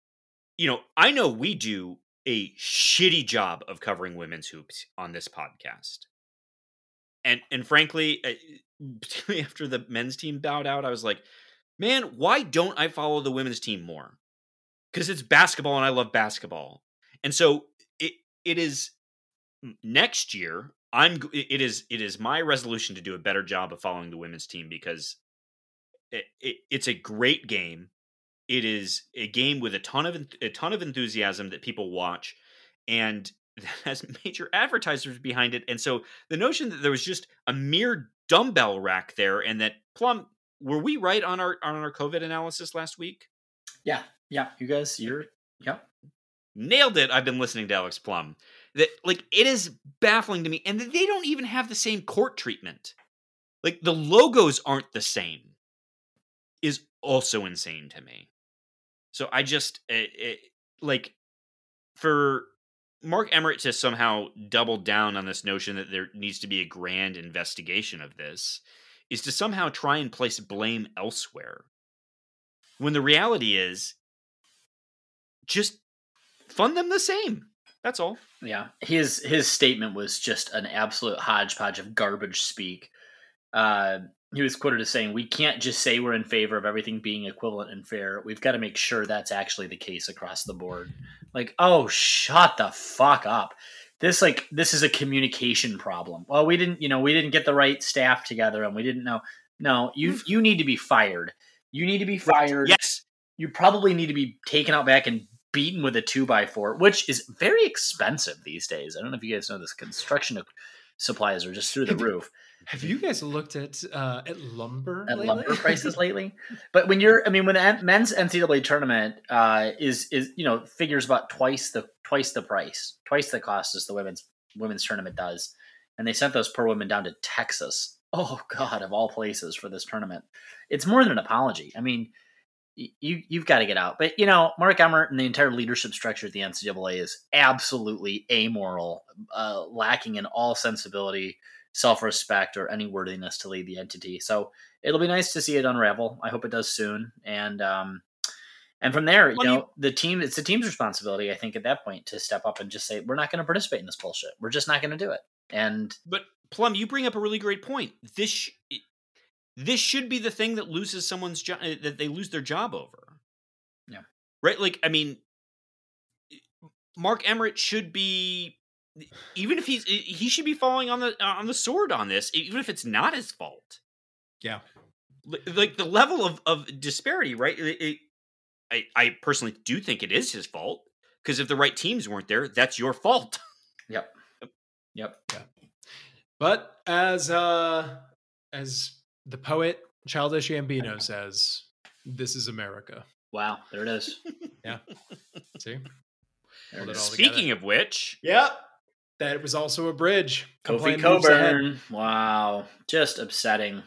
you know, I know we do a shitty job of covering women's hoops on this podcast. And and frankly, uh, particularly after the men's team bowed out, I was like, man, why don't I follow the women's team more? Because it's basketball and I love basketball. And so it it is next year. I'm it is it is my resolution to do a better job of following the women's team because it, it, it's a great game. It is a game with a ton of a ton of enthusiasm that people watch, and that has major advertisers behind it. And so the notion that there was just a mere dumbbell rack there, and that Plum, were we right on our on our COVID analysis last week? Yeah, yeah. You guys, you're yeah. nailed it. I've been listening to Alex Plum. That like it is baffling to me, and that they don't even have the same court treatment. Like the logos aren't the same. Is also insane to me. So I just it, it, like for Mark Emmert to somehow double down on this notion that there needs to be a grand investigation of this is to somehow try and place blame elsewhere. When the reality is just fund them the same. That's all. Yeah, his his statement was just an absolute hodgepodge of garbage speak. Uh, he was quoted as saying, "We can't just say we're in favor of everything being equivalent and fair. We've got to make sure that's actually the case across the board." Like, oh, shut the fuck up. This like this is a communication problem. Well, we didn't, you know, we didn't get the right staff together, and we didn't know. No, you mm. you need to be fired. You need to be fired. Yes. You probably need to be taken out back and beaten with a two by four, which is very expensive these days. I don't know if you guys know this construction supplies are just through the roof Have you guys looked at uh, at lumber? at lately? lumber prices lately. But when you're, I mean, when the men's NCAA tournament uh, is is you know figures about twice the twice the price, twice the cost as the women's women's tournament does, and they sent those poor women down to Texas. Oh God, of all places for this tournament, it's more than an apology. I mean, you you've got to get out. But you know, Mark Emmert and the entire leadership structure at the NCAA is absolutely amoral, uh, lacking in all sensibility self respect or any worthiness to lead the entity. So it'll be nice to see it unravel. I hope it does soon. And um, and from there, you know, the team it's the team's responsibility, I think, at that point to step up and just say, We're not gonna participate in this bullshit. We're just not gonna do it. And But Plum, you bring up a really great point. This sh- this should be the thing that loses someone's job that they lose their job over. Yeah. Right? Like I mean Mark Emmerich should be even if he's he should be falling on the on the sword on this even if it's not his fault. Yeah. Like the level of of disparity, right? It- it- I I personally do think it is his fault because if the right teams weren't there, that's your fault. yep. Yep. Yeah. But as uh as the poet Childish Gambino says, this is America. Wow, there it is. Yeah. See? There Hold it it is. all Speaking of which, Yep. That was also a bridge. Kofi Complain. Cockburn. Wow. Just upsetting.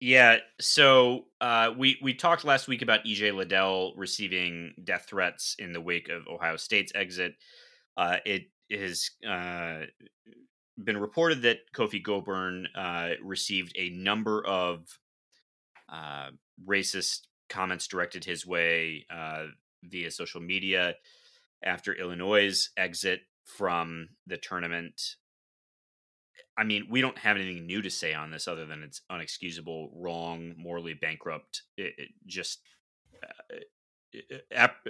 Yeah, so uh, we we talked last week about EJ Liddell receiving death threats in the wake of Ohio State's exit. Uh, it has uh, been reported that Kofi Cockburn uh, received a number of uh, racist comments directed his way uh, via social media after Illinois' exit from the tournament. I mean, we don't have anything new to say on this other than it's unexcusable, wrong, morally bankrupt. It, it just, uh, it- ap-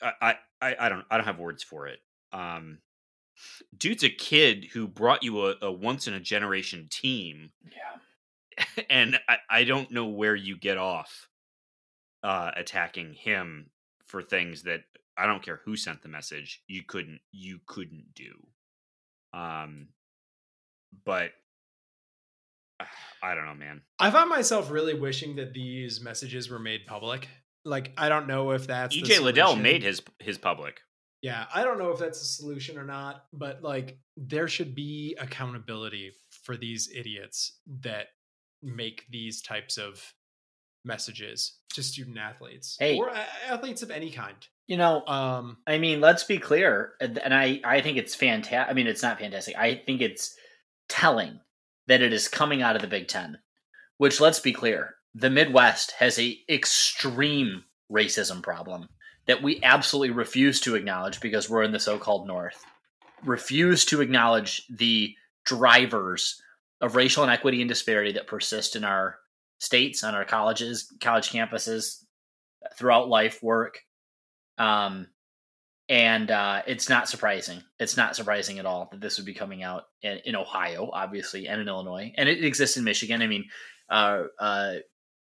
I, I, I don't, I don't have words for it. Um, dude's a kid who brought you a, a once in a generation team, Yeah. and I, I don't know where you get off uh, attacking him for things that I don't care who sent the message. You couldn't, you couldn't do. Um, but I don't know, man. I found myself really wishing that these messages were made public. Like, I don't know if that's EJ Liddell made his his public. Yeah, I don't know if that's a solution or not, but like there should be accountability for these idiots that make these types of messages to student athletes Hey. or athletes of any kind. You know, Um, I mean, let's be clear, and I, I think it's fantastic. I mean, it's not fantastic. I think it's telling that it is coming out of the Big Ten, which, let's be clear, the Midwest has a extreme racism problem that we absolutely refuse to acknowledge because we're in the so-called North. Refuse to acknowledge the drivers of racial inequity and disparity that persist in our states, on our colleges, college campuses, throughout life, work. Um, and uh, it's not surprising. It's not surprising at all that this would be coming out in, in Ohio, obviously, and in Illinois, and it exists in Michigan. I mean, uh, uh,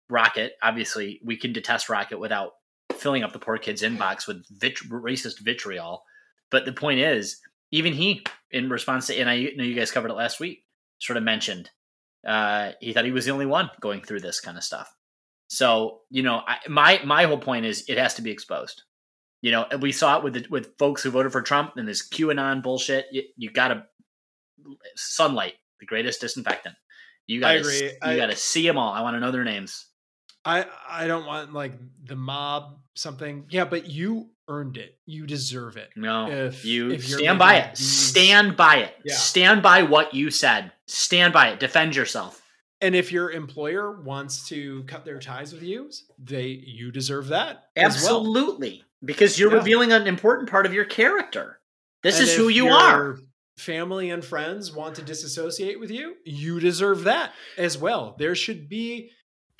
Rocket, obviously, we can detest Rocket without filling up the poor kid's inbox with vit- racist vitriol. But the point is, even he, in response to, and I know you guys covered it last week, sort of mentioned uh, he thought he was the only one going through this kind of stuff. So you know, I, my my whole point is it has to be exposed. You know, and we saw it with the, with folks who voted for Trump and this QAnon bullshit. You, you got to sunlight, the greatest disinfectant. You got to you got to see them all. I want to know their names. I I don't want like the mob something. Yeah, but you earned it. You deserve it. No, If- you if stand by it. Stand by it. Yeah. Stand by what you said. Stand by it. Defend yourself. And if your employer wants to cut their ties with you, they you deserve that as well. Absolutely, because you're Yeah. revealing an important part of your character. This And is who you your are. Family and friends want to disassociate with you, you deserve that as well. There should be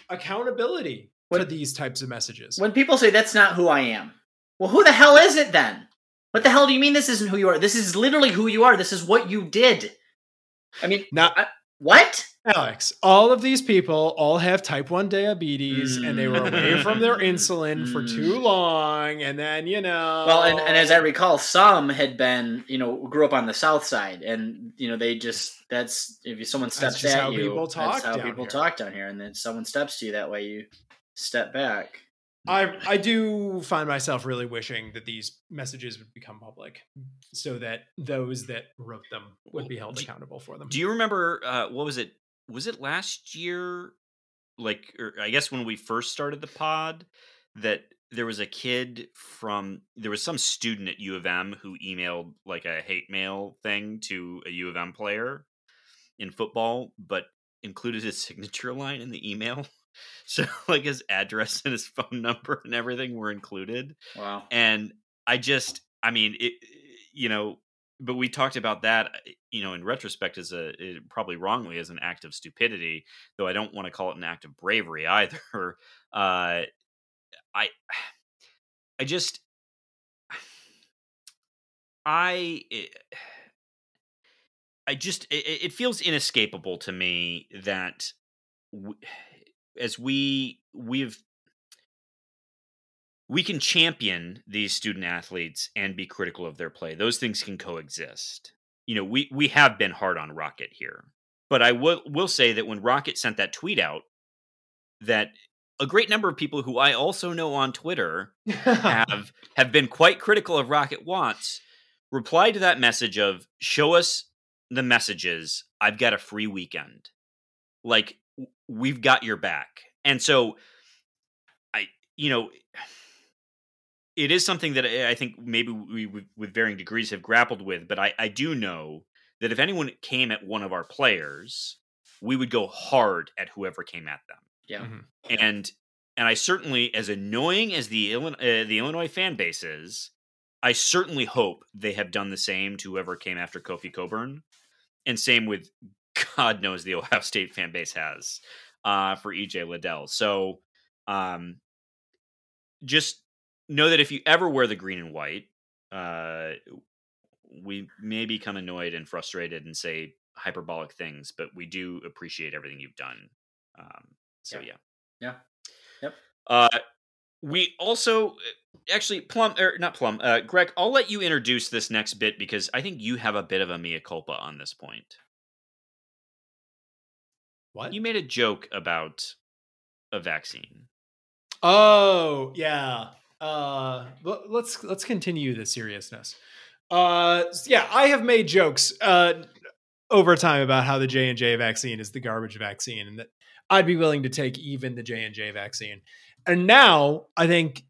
accountability for When- these types of messages. When people say that's not who I am, well, who the hell is it then? What the hell do you mean this isn't who you are? This is literally who you are. This is what you did. I mean, now, I- What? Alex, all of these people all have type 1 diabetes and they were away from their Mm. insulin for Mm. too long. And then, you know. Well, and, and as I recall, some had been, you know, grew up on the south side, and you know, they just that's if someone steps at how you, people talk that's how people here. talk down here, and then someone steps to you that way, you step back. I, I do find myself really wishing that these messages would become public so that those that wrote them would be held Do- accountable for them. Do you remember uh, what was it? Was it last year? Like, or I guess when we first started the pod, that there was a kid from there was some student at U of M who emailed like a hate mail thing to a U of M player in football, but included his signature line in the email. So like his address and his phone number and everything were included Wow. and i just i mean it you know but we talked about that uh, you know in retrospect as a it, probably wrongly as an act of stupidity though i don't want to call it an act of bravery either uh i i just i it, i just it, it feels inescapable to me that w- as we we've we can champion these student athletes and be critical of their play. Those things can coexist. You know, we we have been hard on Rocket here, but I will will say that when Rocket sent that tweet out, that a great number of people who I also know on Twitter have have been quite critical of Rocket Watts replied to that message of show us the messages. I've got a free weekend. Like we've got your back. And so I you know it is something that I I think maybe we with, with varying degrees have grappled with, but I I do know that if anyone came at one of our players, we would go hard at whoever came at them Yeah. Mhm. and and I certainly, as annoying as the Illinois, uh, the Illinois fan base is, I certainly hope they have done the same to whoever came after Kofi Cockburn, and same with God knows the Ohio State fan base has uh, for EJ Liddell. So, um, just know that if you ever wear the green and white, uh, we may become annoyed and frustrated and say hyperbolic things, but we do appreciate everything you've done. Um, so Yeah. yeah. Yeah. Yep. Uh, we also actually plum or not plum. Uh, Greg, I'll let you introduce this next bit because I think you have a bit of a mea culpa on this point. What? You made a joke about a vaccine. Oh yeah. Uh, let's let's continue the seriousness. Uh, yeah, I have made jokes uh over time about how the J and J vaccine is the garbage vaccine, and that I'd be willing to take even the J and J vaccine. And now I think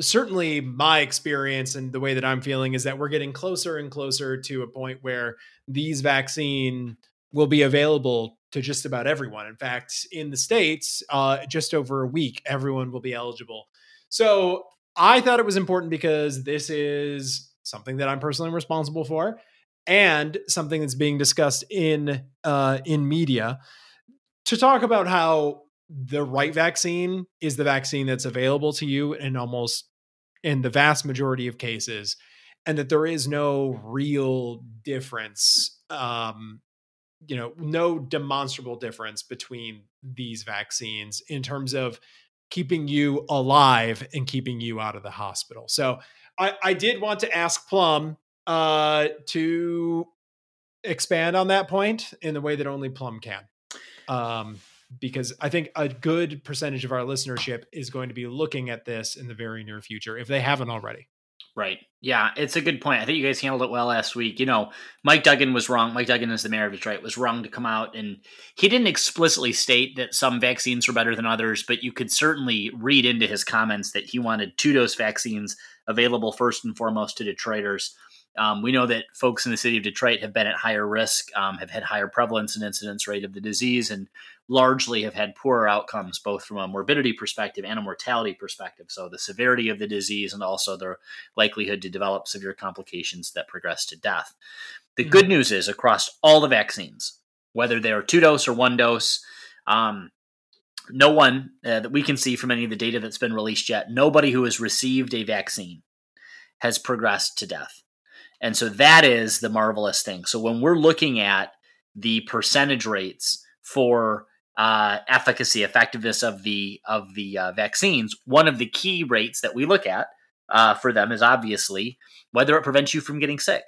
certainly my experience and the way that I'm feeling is that we're getting closer and closer to a point where these vaccine will be available to just about everyone. In fact, in the states, uh, just over a week, everyone will be eligible. So I thought it was important because this is something that I'm personally responsible for, and something that's being discussed in uh, in media to talk about how the right vaccine is the vaccine that's available to you in almost in the vast majority of cases and that there is no real difference um you know no demonstrable difference between these vaccines in terms of keeping you alive and keeping you out of the hospital so i i did want to ask plum uh to expand on that point in the way that only plum can um because I think a good percentage of our listenership is going to be looking at this in the very near future if they haven't already. Right. Yeah, it's a good point. I think you guys handled it well last week. You know, Mike Duggan was wrong. Mike Duggan is the mayor of Detroit, was wrong to come out and he didn't explicitly state that some vaccines were better than others, but you could certainly read into his comments that he wanted two dose vaccines available first and foremost to Detroiters. Um, we know that folks in the city of Detroit have been at higher risk, um, have had higher prevalence and incidence rate of the disease, and largely have had poorer outcomes, both from a morbidity perspective and a mortality perspective. So, the severity of the disease and also the likelihood to develop severe complications that progress to death. The good news is across all the vaccines, whether they are two dose or one dose, um, no one uh, that we can see from any of the data that's been released yet, nobody who has received a vaccine has progressed to death. And so that is the marvelous thing. So when we're looking at the percentage rates for uh, efficacy, effectiveness of the of the uh, vaccines, one of the key rates that we look at uh, for them is obviously whether it prevents you from getting sick.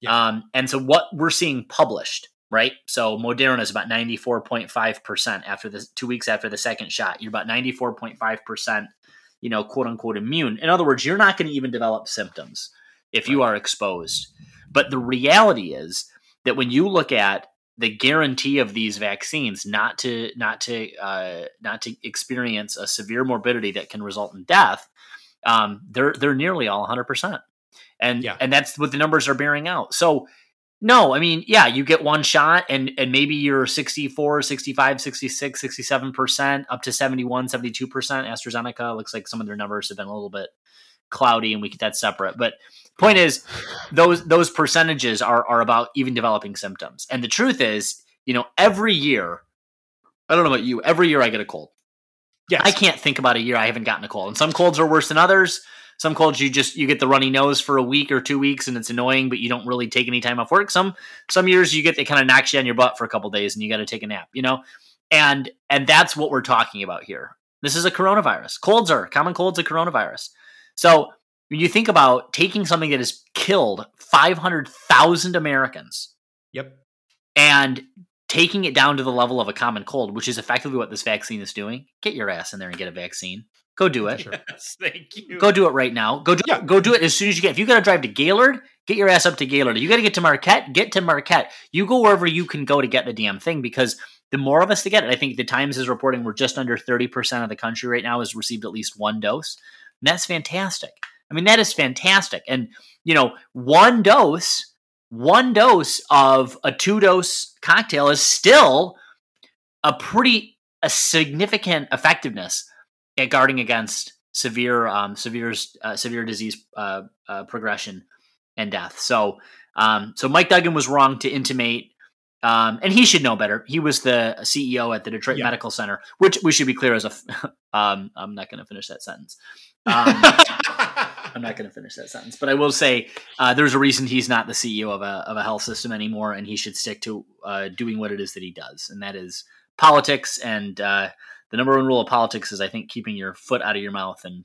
Yeah. Um, and so what we're seeing published, right? So Moderna is about ninety four point five percent after the two weeks after the second shot. You're about ninety four point five percent, you know, quote unquote immune. In other words, you're not going to even develop symptoms if you are exposed. But the reality is that when you look at the guarantee of these vaccines not to not to uh, not to experience a severe morbidity that can result in death, um, they're they're nearly all 100 percent, and Yeah. and that's what the numbers are bearing out. So. No, I mean, yeah, you get one shot and and maybe you're 64, 65, 66, 67%, up to 71, 72%. AstraZeneca looks like some of their numbers have been a little bit cloudy and we get that separate. But point is those those percentages are are about even developing symptoms. And the truth is, you know, every year, I don't know about you, every year I get a cold. Yes. I can't think about a year I haven't gotten a cold. And some colds are worse than others. Some colds you just you get the runny nose for a week or two weeks and it's annoying, but you don't really take any time off work. Some some years you get it kind of knocks you on your butt for a couple days and you got to take a nap, you know? And and that's what we're talking about here. This is a coronavirus. Colds are common colds a coronavirus. So when you think about taking something that has killed 500,000 Americans Yep. and taking it down to the level of a common cold, which is effectively what this vaccine is doing, get your ass in there and get a vaccine. Go do it. Yes, thank you. Go do it right now. Go do Yeah. go do it as soon as you get. If you got to drive to Gaylord, get your ass up to Gaylord. You got to get to Marquette, get to Marquette. You go wherever you can go to get the damn thing because the more of us to get it, I think the Times is reporting we're just under 30% of the country right now has received at least one dose. And that's fantastic. I mean, that is fantastic. And, you know, one dose, one dose of a two dose cocktail is still a pretty a significant effectiveness at guarding against severe um, severe uh, severe disease uh, uh, progression and death. So um, so Mike Duggan was wrong to intimate, um, and he should know better. He was the CEO at the Detroit Yeah. Medical Center, which we should be clear as a. f- um, I'm not going to finish that sentence. I'm not going to finish that sentence, but I will say uh, there's a reason he's not the CEO of a of a health system anymore, and he should stick to uh, doing what it is that he does, and that is politics. And uh, the number one rule of politics is, I think, keeping your foot out of your mouth. And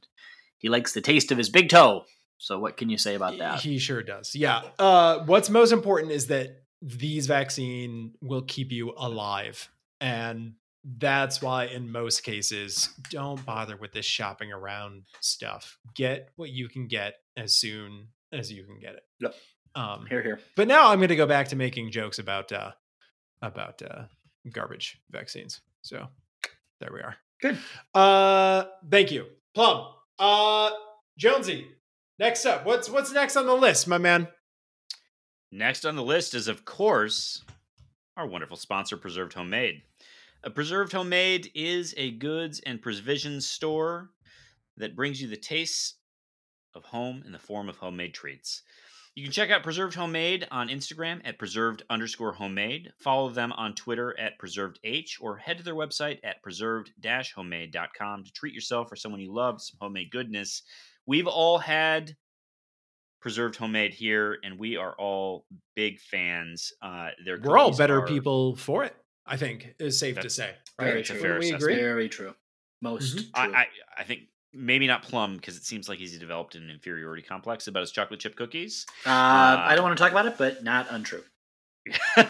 he likes the taste of his big toe. So, what can you say about that? He sure does. Yeah. Uh, what's most important is that these vaccine will keep you alive. And that's why in most cases, don't bother with this shopping around stuff. Get what you can get as soon as you can get it. Yep. Um, Here, here. but now I'm going to go back to making jokes about uh, about uh, garbage vaccines. So there we are. Good. Uh, thank you, Plum. Uh, Jonesy. Next up, what's what's next on the list, my man? Next on the list is, of course, our wonderful sponsor, Preserved Homemade. A Preserved Homemade is a goods and provisions store that brings you the tastes of home in the form of homemade treats. You can check out Preserved Homemade on Instagram at preserved underscore homemade. Follow them on Twitter at preserved h, or head to their website at preserved homemade.com to treat yourself or someone you love some homemade goodness. We've all had preserved homemade here, and we are all big fans. Uh, their We're all better are- people for it. I think is safe to That's say. very Right? true. Fair we assessment. agree? Very true. Most Mhm. true. I, I, I think maybe not plum because it seems like he's developed an inferiority complex about his chocolate chip cookies. uh, I don't want to talk about it, but not untrue.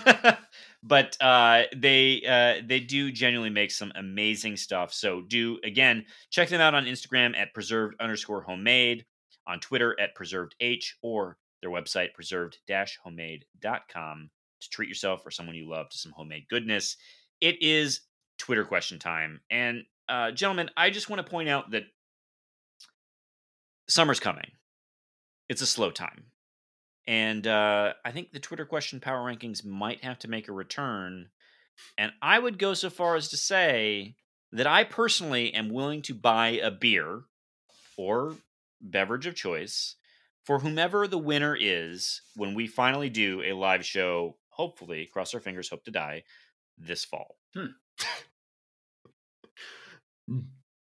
but uh, they uh, they do genuinely make some amazing stuff. So do again check them out on Instagram at preserved underscore homemade, on Twitter at preserved h, or their website preserved homemade.com to treat yourself or someone you love to some homemade goodness. It is Twitter question time, and uh, gentlemen, I just want to point out that summer's coming. It's a slow time. And uh, I think the Twitter question power rankings might have to make a return. And I would go so far as to say that I personally am willing to buy a beer or beverage of choice for whomever the winner is when we finally do a live show, hopefully, cross our fingers, hope to die, this fall. Hmm. Hmm.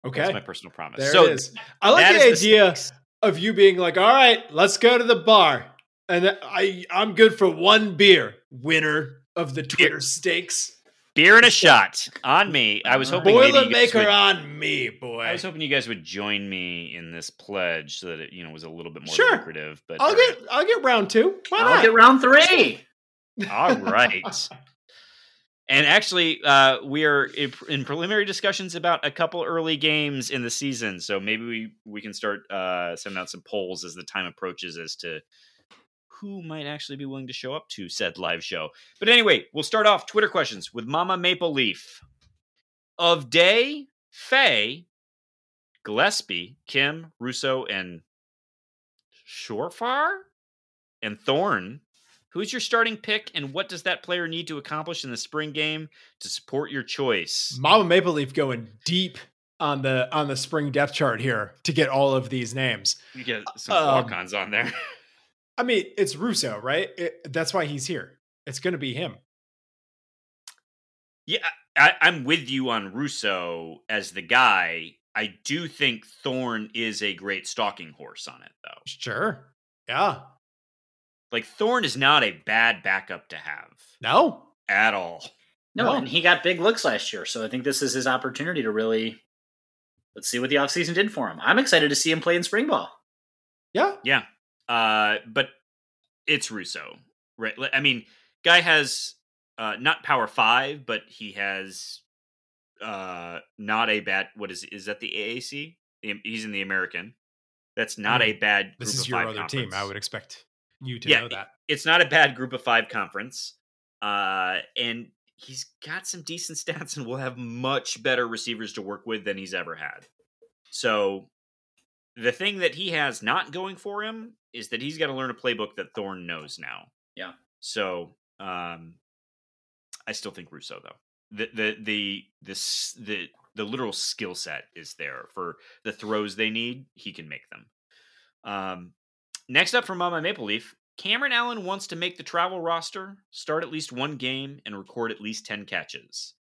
Okay. That's my personal promise. There so it is. I like the idea stakes. of you being like, "All right, let's go to the bar," and I I'm good for one beer. Winner of the Twitter stakes. Beer and a shot on me. I was hoping Boilermaker would- on me, boy. I was hoping you guys would join me in this pledge so that it, you know, was a little bit more Sure. lucrative. But I'll all get I'll get round two. Why I'll not? get round three. All right. And actually, uh, we are in in preliminary discussions about a couple early games in the season, so maybe we we can start uh, sending out some polls as the time approaches as to who might actually be willing to show up to said live show. But anyway, we'll start off Twitter questions with Mama Maple Leaf of Day, Faye, Gillespie, Kim, Russo, and Shorefar and Thorn. Who's your starting pick, and what does that player need to accomplish in the spring game to support your choice? Mama Maple Leaf going deep on the on the spring depth chart here to get all of these names. You get some Um, walk-ons on there. I mean, it's Russo, right? It, that's why he's here. It's going to be him. yeah, I, I'm with you on Russo as the guy. I do think Thorne is a great stalking horse on it, though. Sure. Yeah. Like Thorne is not a bad backup to have No. at all. No, No. and he got big looks last year, so I think this is his opportunity to really let's see what the offseason did for him. I'm excited to see him play in spring ball. Yeah. Yeah. Uh, but it's Russo, right? I mean, guy has uh, not power five, but he has uh, not a bad. What is is that the AAC? He's in the American. That's not a bad. This is of your five other conference. team. I would expect you to Yeah, know that. It's not a bad group of five conference, uh, and he's got some decent stats, and will have much better receivers to work with than he's ever had. So the thing that he has not going for him is that he's got to learn a playbook that Thorne knows now. Yeah. So um I still think Russo though. The the the this the the literal skill set is there for the throws they need, he can make them. Um next up from Mama Maple Leaf, Cameron Allen wants to make the travel roster, start at least one game, and record at least 10 catches.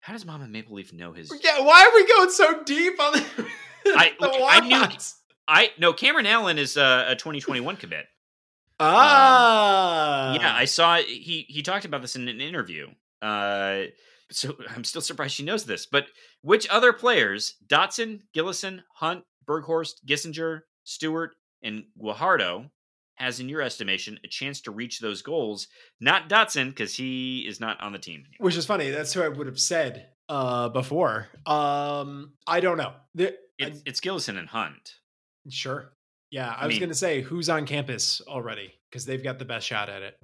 How does Mama Maple Leaf know his Yeah. Why are we going so deep on the, I- the look, I knew- I no Cameron Allen is a, a 2021 commit. Ah. yeah, I saw he he talked about this in an interview. Uh, so I'm still surprised she knows this. But which other players, Dotson, Gillison, Hunt, Berghorst, Gissinger, Stewart, and Guajardo, has in your estimation a chance to reach those goals? Not Dotson because he is not on the team. anymore. which is funny. That's who I would have said uh, before. Um, I don't know. The- It's, it's Gillison and Hunt. Sure. Yeah, I, I was mean- going to say who's on campus already because they've got the best shot at it.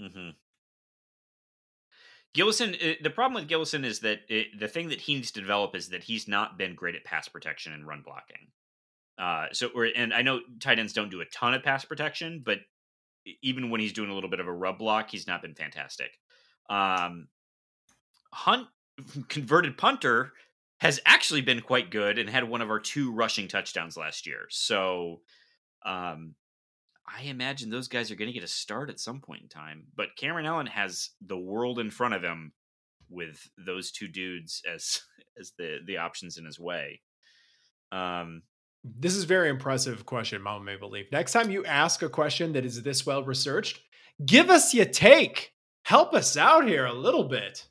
Mm-hmm. Gillison, uh, the problem with Gillison is that it, the thing that he needs to develop is that he's not been great at pass protection and run blocking. Uh, so, or, and I know tight ends don't do a ton of pass protection, but even when he's doing a little bit of a rub block, he's not been fantastic. Um, Hunt, converted punter, has actually been quite good and had one of our two rushing touchdowns last year. So, um, I imagine those guys are going to get a start at some point in time. But Cameron Allen has the world in front of him with those two dudes as as the the options in his way. Um, This is a very impressive question, Mama Maple Leaf. Next time you ask a question that is this well researched, give us your take. Help us out here a little bit.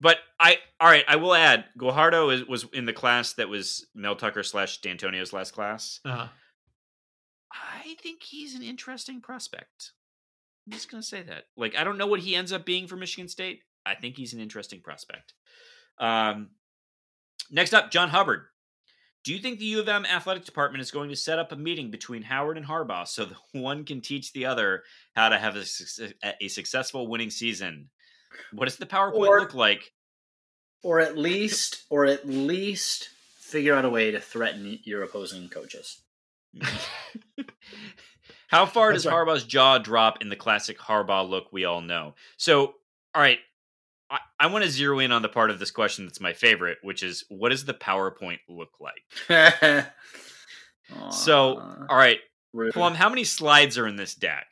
but I all right, I will add Guajardo is, was in the class that was Mel Tucker slash Dantonio's last class. Uh-huh. I think he's an interesting prospect. I'm just gonna say that. Like, I don't know what he ends up being for Michigan State. I think he's an interesting prospect. Um, next up, John Hubbard. Do you think the U of M athletic department is going to set up a meeting between Howard and Harbaugh so that one can teach the other how to have a, a successful winning season? What does the PowerPoint Or- look like? Or at least or at least figure out a way to threaten your opposing coaches. How far That's does right. Harbaugh's jaw drop in the classic Harbaugh look we all know? So, all right, I, I want to zero in on the part of this question that's my favorite, which is what does the PowerPoint look like? So, all right, rude. Plum, how many slides are in this deck?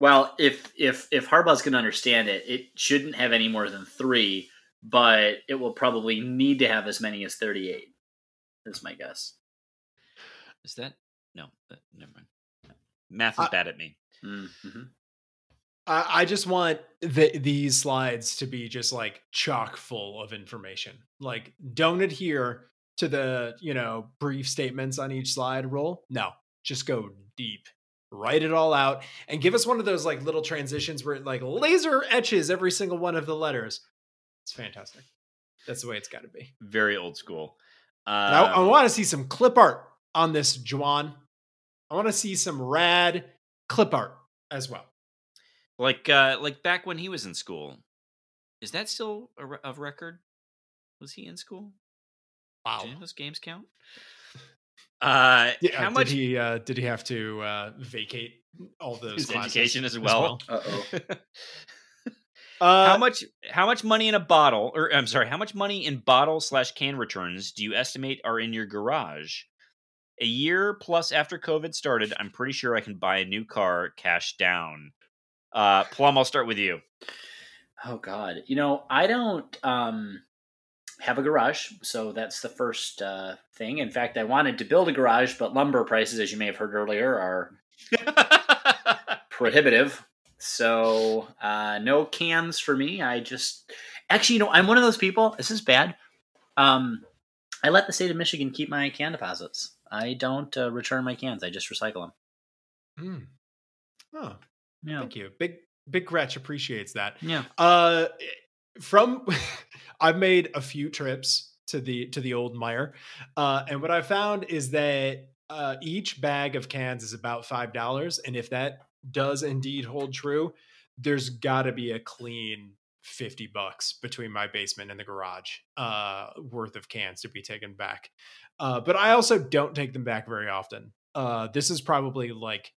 Well, if if if Harbaugh's going to understand it, it shouldn't have any more than three, but it will probably need to have as many as thirty-eight. Is my guess. Is that no? Never mind. Math is I- bad at me. Mm-hmm. I, I just want the, these slides to be just like chock full of information. Like, don't adhere to the you know brief statements on each slide rule. No, just go deep. Write it all out and give us one of those like little transitions where it like laser etches every single one of the letters. It's fantastic. That's the way it's got to be. Very old school. And I, I Um, want to see some clip art on this, Juan. I want to see some rad clip art as well. Like uh, like back when he was in school. Is that still a re- of record? Was he in school? Wow. Do any of those games count? Uh, Yeah, how much did he uh, did he have to uh, vacate all those his education as well? Uh oh. Uh, how much how much money in a bottle or i'm sorry how much money in bottle slash can returns do you estimate are in your garage a year plus after covid started i'm pretty sure i can buy a new car cash down uh plum i'll start with you Oh God. You know, I don't um have a garage, so that's the first uh thing. In fact, I wanted to build a garage, but lumber prices, as you may have heard earlier, are prohibitive. So uh no cans for me. I just actually, you know, I'm one of those people. This is bad. Um I let the state of Michigan keep my can deposits. I don't uh, return my cans. I just recycle them. Hmm. Oh, Yeah. thank you. Big Big Gretch appreciates that. Yeah. Uh, from I've made a few trips to the to the old Meijer, uh, and what I found is that uh, each bag of cans is about five dollars, and if that does indeed hold true, there's got to be a clean fifty bucks between my basement and the garage uh, worth of cans to be taken back. Uh, but I also don't take them back very often. Uh, this is probably like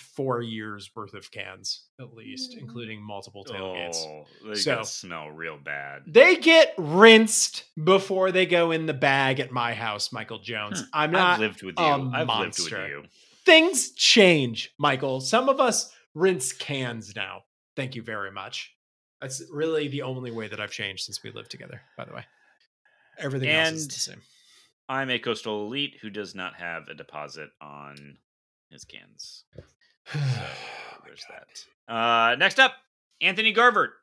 four years worth of cans at least, including multiple tailgates. oh they So- smell real bad They get rinsed before they go in the bag at my house, Michael Jones. Hmm. I'm not i've not. lived with you a i've lived with you Things change, Michael. Some of us rinse cans now. Thank you very much. That's really the only way that I've changed since we lived together. By the way, everything else is the same. i'm a coastal elite who does not have a deposit on his cans So there's that. Uh, next up, Anthony Garver.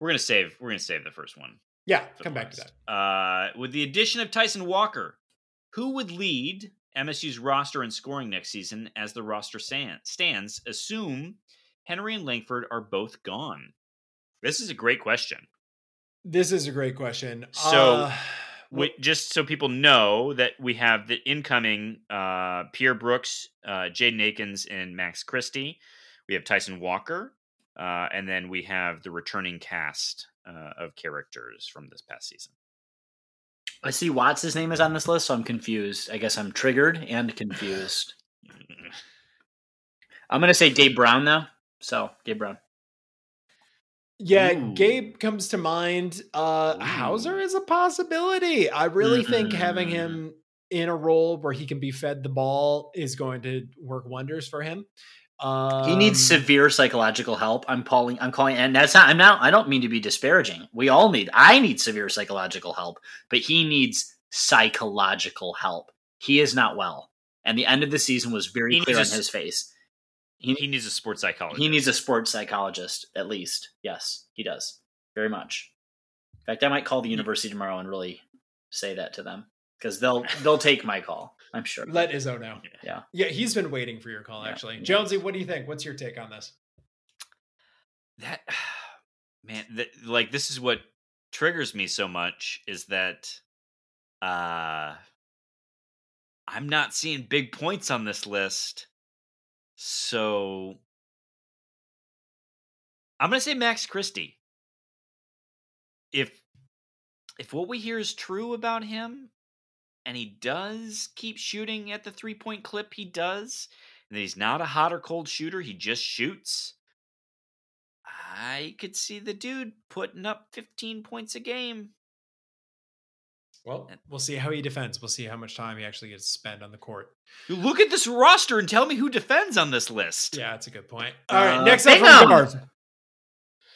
We're gonna save. We're gonna save the first one. Yeah, come back to that. Uh, with the addition of Tyson Walker, who would lead MSU's roster in scoring next season as the roster stands? Assume Henry and Langford are both gone. This is a great question. This is a great question. So, Uh, Wait, just so people know that we have the incoming uh, Pierre Brooks, uh, Jaden Akins, and Max Christie. We have Tyson Walker, uh, and then we have the returning cast uh, of characters from this past season. I see Watts' name is on this list, so I'm confused. I guess I'm triggered and confused. I'm gonna say Gabe Brown though. So Gabe Brown. Yeah, Ooh. Gabe comes to mind. Uh Ooh. Hauser is a possibility. I really think having Mm. him in a role where he can be fed the ball is going to work wonders for him. Um, He needs severe psychological help. I'm calling. I'm calling, and that's not. I'm not. I don't mean to be disparaging. We all need. I need severe psychological help, but he needs psychological help. He is not well, and the end of the season was very He clear on needs a s- his face. He, he needs a sports psychologist. He needs a sports psychologist, at least. Yes, he does. Very much. In fact, I might call the university tomorrow and really say that to them because they'll they'll take my call. I'm sure. let Izzo know. Yeah. Yeah, he's been waiting for your call Yeah. actually. Jonesy, what do you think? What's your take on this? that man. That, like this is what triggers me so much is that uh, I'm not seeing big points on this list. So I'm gonna say Max Christie. If if what we hear is true about him, and he does keep shooting at the three point clip he does, and he's not a hot or cold shooter, he just shoots. I could see the dude putting up 15 points a game. Well, we'll see how he defends. We'll see how much time he actually gets to spend on the court. Look at this roster and tell me who defends on this list. Yeah, that's a good point. All right, Uh, next up Bingham. from guard.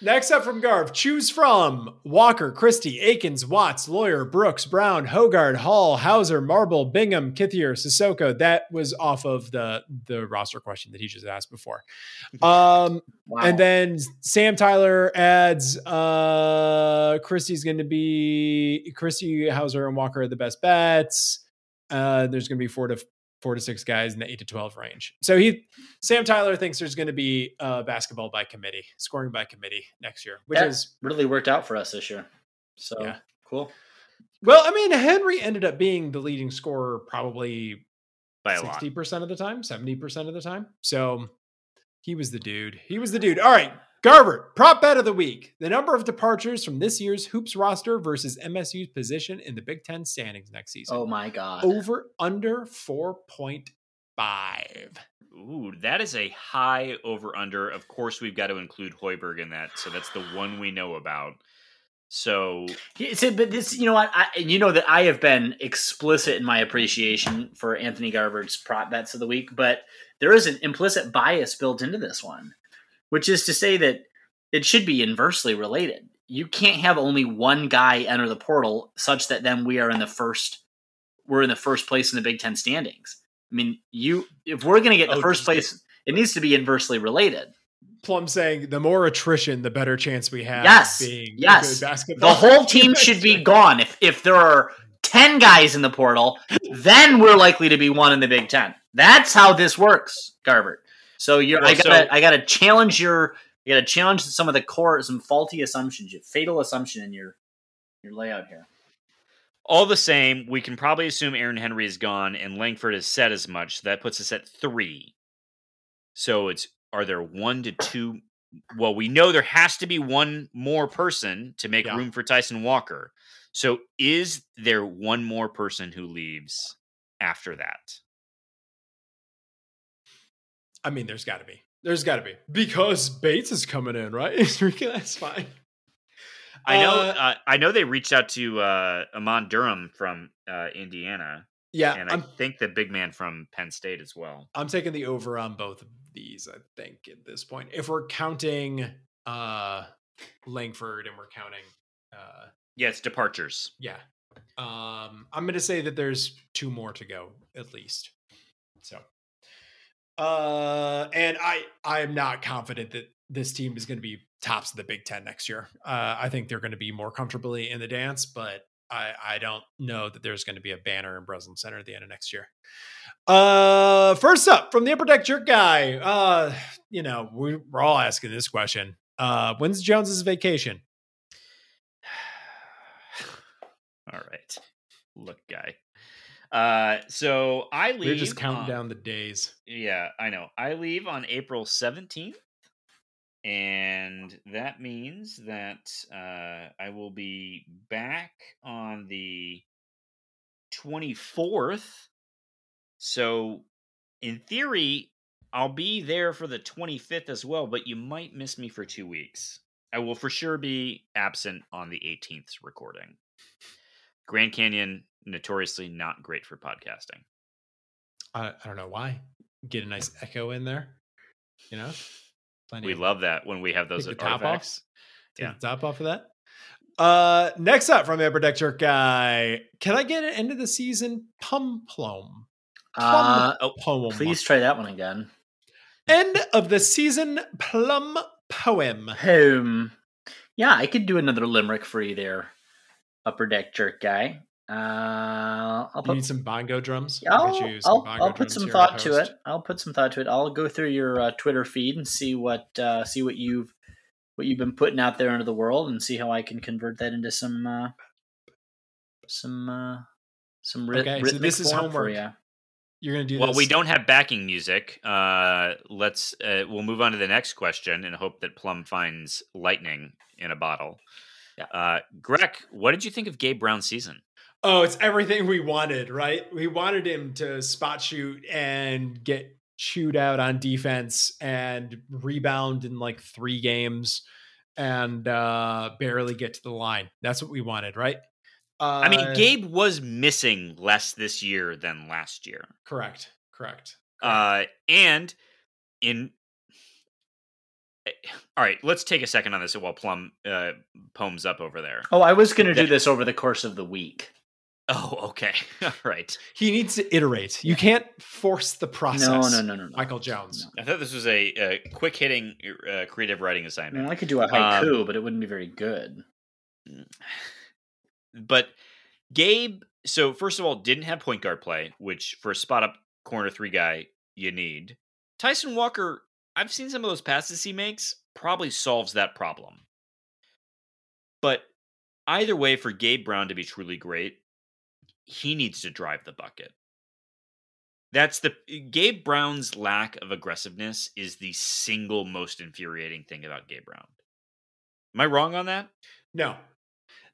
Next up from Garv, choose from Walker, Christie, Akins, Watts, Loyer, Brooks, Brown, Hoggard, Hall, Hauser, Marble, Bingham, Kithier, Sissoko. That was off of the the roster question that he just asked before. Um, Wow. and then Sam Tyler adds uh Christie's going to be Christie, Hauser, and Walker are the best bets. Uh, there's going to be four to four to six guys in the eight to twelve range. So he Sam Tyler thinks there's going to be uh, basketball by committee, scoring by committee next year, which That is really worked out for us this year. So Yeah. cool. well. I mean, Henry ended up being the leading scorer probably by a sixty percent of the time, seventy percent of the time. So he was the dude. He was the dude. All right, Garver, prop bet of the week: the number of departures from this year's hoops roster versus MSU's position in the Big Ten standings next season. Oh my god. Over under four point five. Ooh, that is a high over under. Of course, we've got to include Hoiberg in that, so that's the one we know about. So Yeah, so, but this, you know what? I, you know that I have been explicit in my appreciation for Anthony Garver's prop bets of the week, but there is an implicit bias built into this one, which is to say that it should be inversely related. You can't have only one guy enter the portal such that then we are in the first, we're in the first place in the Big Ten standings. I mean, you if we're going to get the Oh, first place, it needs to be inversely related. Plum saying the more attrition, the better chance we have. Yes, being yes. good basketball The whole team team should be gone. If if there are ten guys in the portal, then we're likely to be one in the Big Ten. That's how this works, Garver. So you're I gotta so- I gotta challenge your I gotta challenge some of the core some faulty assumptions, your fatal assumption in your your layout here. all the same, we can probably assume Aaron Henry is gone, and Langford has said as much. So that puts us at three. So it's are there one to two? Well, we know there has to be one more person to make Yeah. room for Tyson Walker. So is there one more person who leaves after that? I mean, there's got to be. There's got to be because Bates is coming in, right? That's fine. I know. Uh, Uh, I know they reached out to uh, Amon Durham from uh, Indiana, Yeah, and I I'm think the big man from Penn State as well. I'm taking the over on both of these. I think at this point, if we're counting uh Langford and we're counting uh Yeah, it's departures. yeah, um, I'm gonna say that there's two more to go at least. So, uh, and I I'm not confident that this team is going to be tops of the Big Ten next year. Uh, I think they're going to be more comfortably in the dance, but I I don't know that there's going to be a banner in Breslin Center at the end of next year. Uh, first up from the Upper Deck Jerk guy. Uh, you know we, we're all asking this question. Uh, when's Jones's vacation? All right. Look, guy. Uh, so I leave. We're just counting on- down the days. Yeah, I know. I leave on April 17th. And that means that uh, I will be back on the 24th. So, in theory, I'll be there for the 25th as well, but you might miss me for two weeks. I will for sure be absent on the 18th recording. Grand Canyon, notoriously not great for podcasting. I, I don't know why. Get a nice echo in there. You know, Plenty We of- love that when we have those Take the top off? Take Yeah. the top off of that. Uh, next up from the Upper Deck Jerk guy, can I get an end of the season pum plum? Uh, Oh, Poem. please try that one again. End of the season plum poem. Um, yeah, I could do another limerick for you there, upper deck jerk guy. Uh, I'll You put need some bongo drums. Yeah, I'll I'll, get I'll, bongo I'll put drums some thought to it. I'll put some thought to it. I'll go through your uh, Twitter feed and see what uh, see what you've what you've been putting out there into the world, and see how I can convert that into some uh, some uh, some ri- Okay, so rhythmic this is form for homework. you. You're gonna do well, this. we don't have backing music. Uh, let's uh, we'll move on to the next question and hope that Plum finds lightning in a bottle. Yeah. Uh, Greg, what did you think of Gabe Brown's season? Oh, it's everything we wanted, right? We wanted him to spot shoot and get chewed out on defense and rebound in like three games and uh barely get to the line. That's what we wanted, right? Uh, I mean, Gabe was missing less this year than last year. Correct. Correct. correct. Uh, and in All right, let's take a second on this while Plum uh, poems up over there. Oh, I was going to do this over the course of the week. Oh, okay. All right. He needs to iterate. You can't force the process. No, no, no, no, no. Michael Jones. No. I thought this was a, a quick hitting uh, creative writing I assignment. mean, I could do a haiku, but it wouldn't be very good. but Gabe, so first of all, didn't have point guard play, which for a spot up corner three guy you need. Tyson Walker, I've seen some of those passes he makes, probably solves that problem. But either way, for Gabe Brown to be truly great, he needs to drive the bucket. That's the eh, Gabe Brown's lack of aggressiveness is the single most infuriating thing about Gabe Brown. Am I wrong on that? No.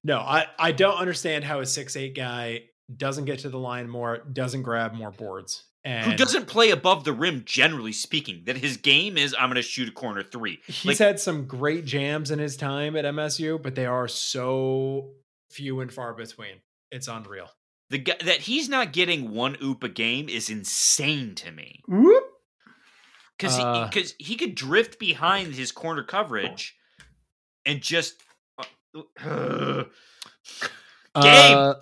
No, I, I don't understand how a six eight guy doesn't get to the line more, doesn't grab more boards. And who doesn't play above the rim generally speaking that his game is i'm going to shoot a corner three he's Like- had some great jams in his time at MSU, but they are so few and far between. It's unreal. The guy that he's not getting one oop a game is insane to me Whoop. because Uh. he, 'cause he could drift behind his corner coverage and just uh, Gabe! Uh,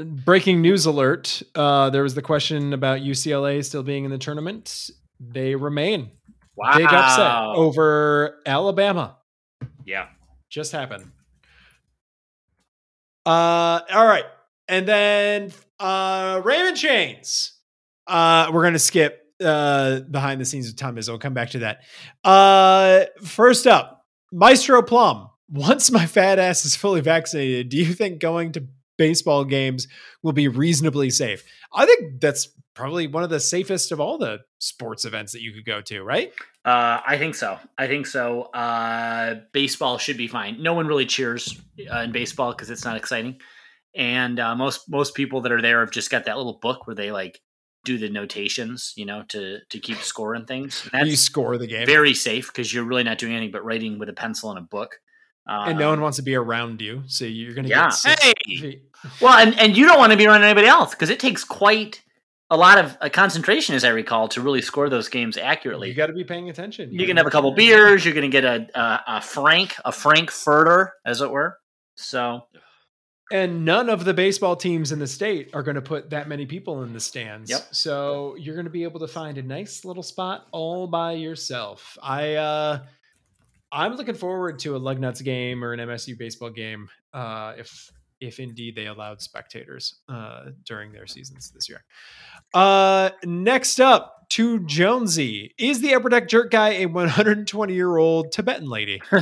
breaking news alert. Uh, there was the question about UCLA still being in the tournament. They remain. Wow. Big upset over Alabama. yeah Just happened. Uh, all right. And then uh, Raymond Chains. Uh, we're going to skip uh, behind the scenes with Tom Izzo. We'll come back to that. Uh, first up, Maestro Plum. Once my fat ass is fully vaccinated, do you think going to baseball games will be reasonably safe? I think that's probably one of the safest of all the sports events that you could go to, right? Uh, I think so. I think so. Uh, baseball should be fine. No one really cheers uh, in baseball because it's not exciting, and uh, most most people that are there have just got that little book where they like do the notations, you know, to to keep score and things. you score the game. very safe because you're really not doing anything but writing with a pencil and a book. Uh, and no one wants to be around you, so you're going to Yeah. get six Hey! feet. Well, and, and you don't want to be around anybody else because it takes quite a lot of uh, concentration, as I recall, to really score those games accurately. You got to be paying attention. You can have a couple beers. You're going to get a, a a Frank a Frankfurter, as it were. So and none of the baseball teams in the state are going to put that many people in the stands. Yep. So you're going to be able to find a nice little spot all by yourself. I uh I'm looking forward to a Lugnuts game or an MSU baseball game uh if if indeed they allowed spectators uh during their seasons this year. Uh next up to Jonesy. Is the upper deck jerk guy a 120 year old Tibetan lady?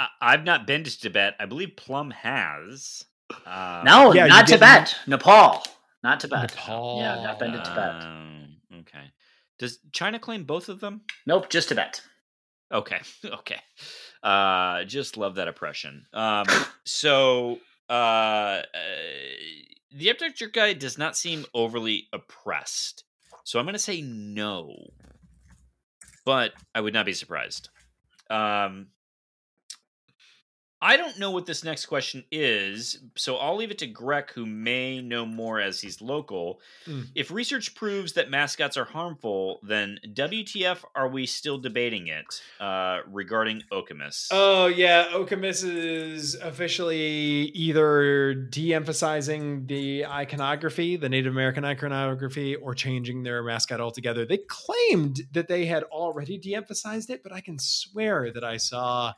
I, i've not been to tibet i believe plum has uh, no, yeah, you not get- Tibet, Nepal, not Tibet. Nepal. Yeah, not been to Tibet. um, okay does china claim both of them Nope, just Tibet. Okay. Okay. Uh just love that oppression. Um so uh, uh the abject jerk guy does not seem overly oppressed. So I'm gonna say no. But I would not be surprised. Um I don't know what this next question is, so I'll leave it to Greg, who may know more as he's local. Mm. If research proves that mascots are harmful, then WTF are we still debating it uh, regarding Okemos? Oh yeah, Okemos is officially either de-emphasizing the iconography, the Native American iconography, or changing their mascot altogether. They claimed that they had already de-emphasized it, but I can swear that I saw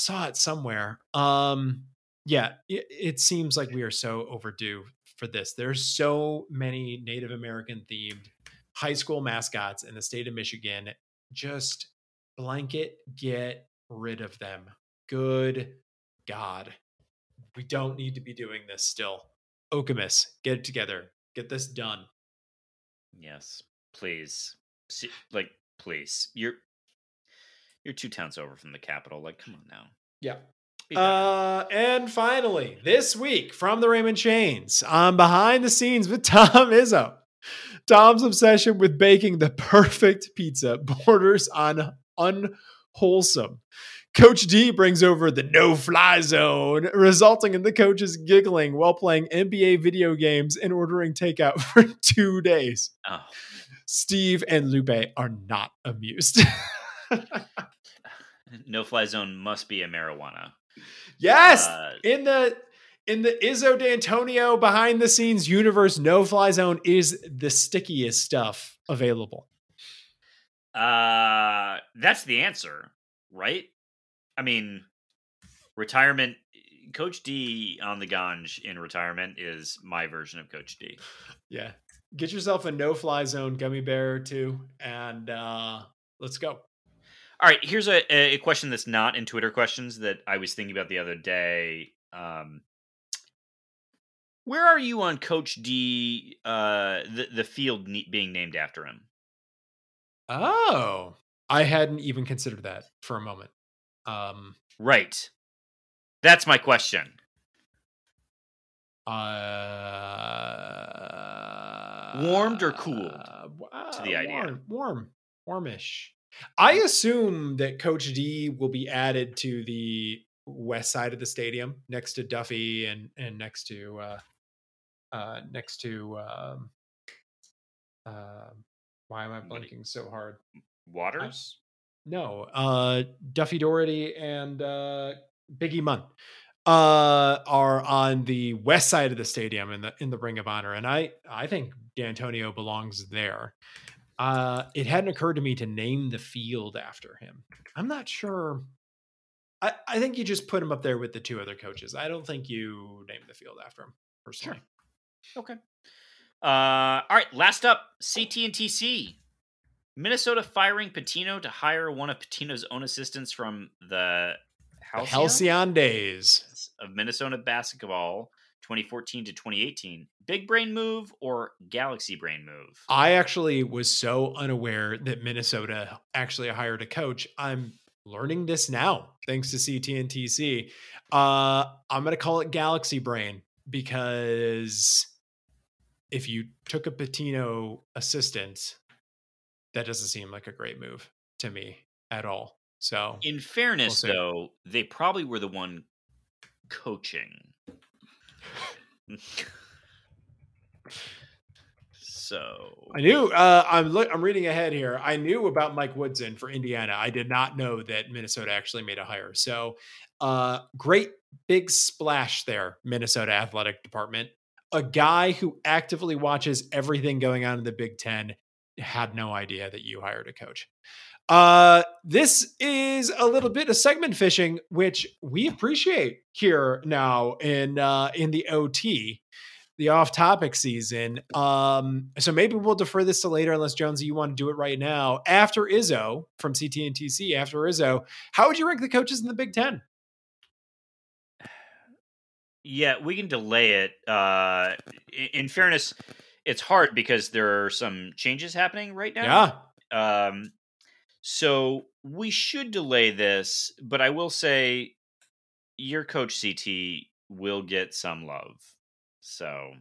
saw it somewhere. Um, yeah, it, it seems like we are so overdue for this. There's so many Native American themed high school mascots in the state of Michigan. Just blanket get rid of them. Good God. We don't need to be doing this still. Okemos, get it together. Get this done. yes, please. Like, please. You're you're two towns over from the capital. Like, come on now. Yeah. Uh, and finally, this week from the Raymond Chains, I'm behind the scenes with Tom Izzo. Tom's obsession with baking the perfect pizza borders on unwholesome. Coach D brings over the no fly zone, resulting in the coaches giggling while playing NBA video games and ordering takeout for two days. oh, Steve and Lupe are not amused. No fly zone must be a marijuana. Yes, Uh, in the in the Izzo Dantonio behind the scenes universe, no fly zone is the stickiest stuff available. Uh, that's the answer, right? I mean, retirement. Coach D on the Ganj in retirement is my version of Coach D. Yeah, get yourself a no fly zone gummy bear or two, and uh, let's go. All right, here's a, a question that's not in Twitter questions that I was thinking about the other day. Um, where are you on Coach D? Uh, the the field ne- being named after him. Oh, I hadn't even considered that for a moment. Um, Right. That's my question. uh, Warmed or cooled uh, to the idea? Warm, warm, warmish. I assume that Coach D will be added to the west side of the stadium, next to Duffy and and next to uh, uh, next to um, uh, why am I What do you- blanking so hard? Waters. No, uh, Duffy Daugherty and uh, Biggie Munn uh, are on the west side of the stadium in the in the Ring of Honor, and I I think Dantonio belongs there. Uh, it hadn't occurred to me to name the field after him. I'm not sure. I, I think you just put him up there with the two other coaches. I don't think you name the field after him personally. Okay. Uh, all right. Last up, CT and TC. Minnesota firing Pitino to hire one of Pitino's own assistants from the The Halcyon Halcyon days. of Minnesota basketball, 2014 to 2018. Big brain move or galaxy brain move? I actually was so unaware that Minnesota actually hired a coach. I'm learning this now thanks to CT and TC. Uh, I'm going to call it Galaxy Brain because if you took a Pitino assistant, that doesn't seem like a great move to me at all. So In fairness, see. though, they probably were the one coaching. So I knew uh, I'm look, I'm reading ahead here. I knew about Mike Woodson for Indiana. I did not know that Minnesota actually made a hire. So, uh, great big splash there, Minnesota athletic department. A guy who actively watches everything going on in the Big Ten had no idea that you hired a coach. Uh, this is a little bit of segment fishing, which we appreciate here now in uh, in the OT the off-topic season. Um, so maybe we'll defer this to later, unless Jonesy, you want to do it right now. After Izzo from CT and TC, after Izzo, how would you rank the coaches in the Big Ten? Yeah, we can delay it. Uh, in fairness, it's hard because there are some changes happening right now. Yeah, Um, so we should delay this, but I will say your coach CT will get some love. So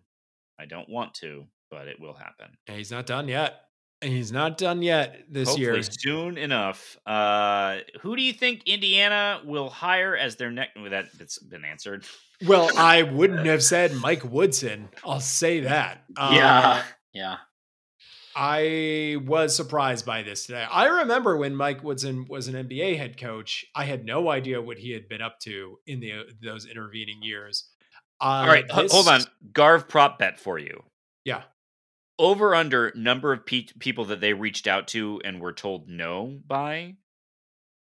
I don't want to, but it will happen. And he's not done yet. He's not done yet this Hopefully year. soon enough. Uh, who do you think Indiana will hire as their next? That that's been answered. Well, I wouldn't have said Mike Woodson. I'll say that. Uh, yeah, yeah. I was surprised by this today. I remember when Mike Woodson was an NBA head coach. I had no idea what he had been up to in the those intervening years. Uh, All right, this- hold on. Garv prop bet for you. Yeah. Over under number of pe- people that they reached out to and were told no by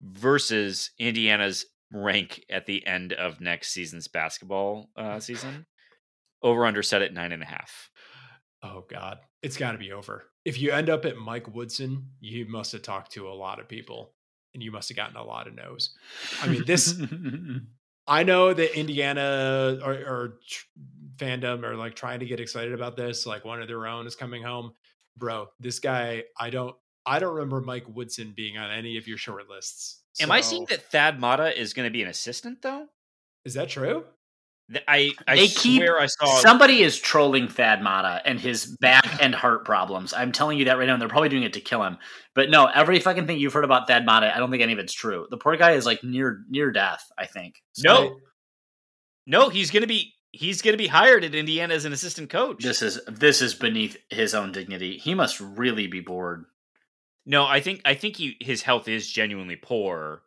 versus Indiana's rank at the end of next season's basketball uh, season. Over under set at nine and a half. Oh God, it's got to be over. If you end up at Mike Woodson, you must have talked to a lot of people, and you must have gotten a lot of no's. I mean, this. I know that Indiana or, or tr- fandom are like trying to get excited about this. Like one of their own is coming home, bro. This guy, I don't, I don't remember Mike Woodson being on any of your short lists. Am I seeing that Thad Matta is going to be an assistant though? Is that true? I I They keep- swear I saw Somebody is trolling Thad Matta and his back and heart problems. I'm telling you that right now, and they're probably doing it to kill him. But no, every fucking thing you've heard about Thad Matta, I don't think any of it's true. The poor guy is like near near death. I think. no, no. He's going to be he's to be hired at Indiana as an assistant coach. This is this is beneath his own dignity. He must really be bored. No, I think I think he his health is genuinely poor.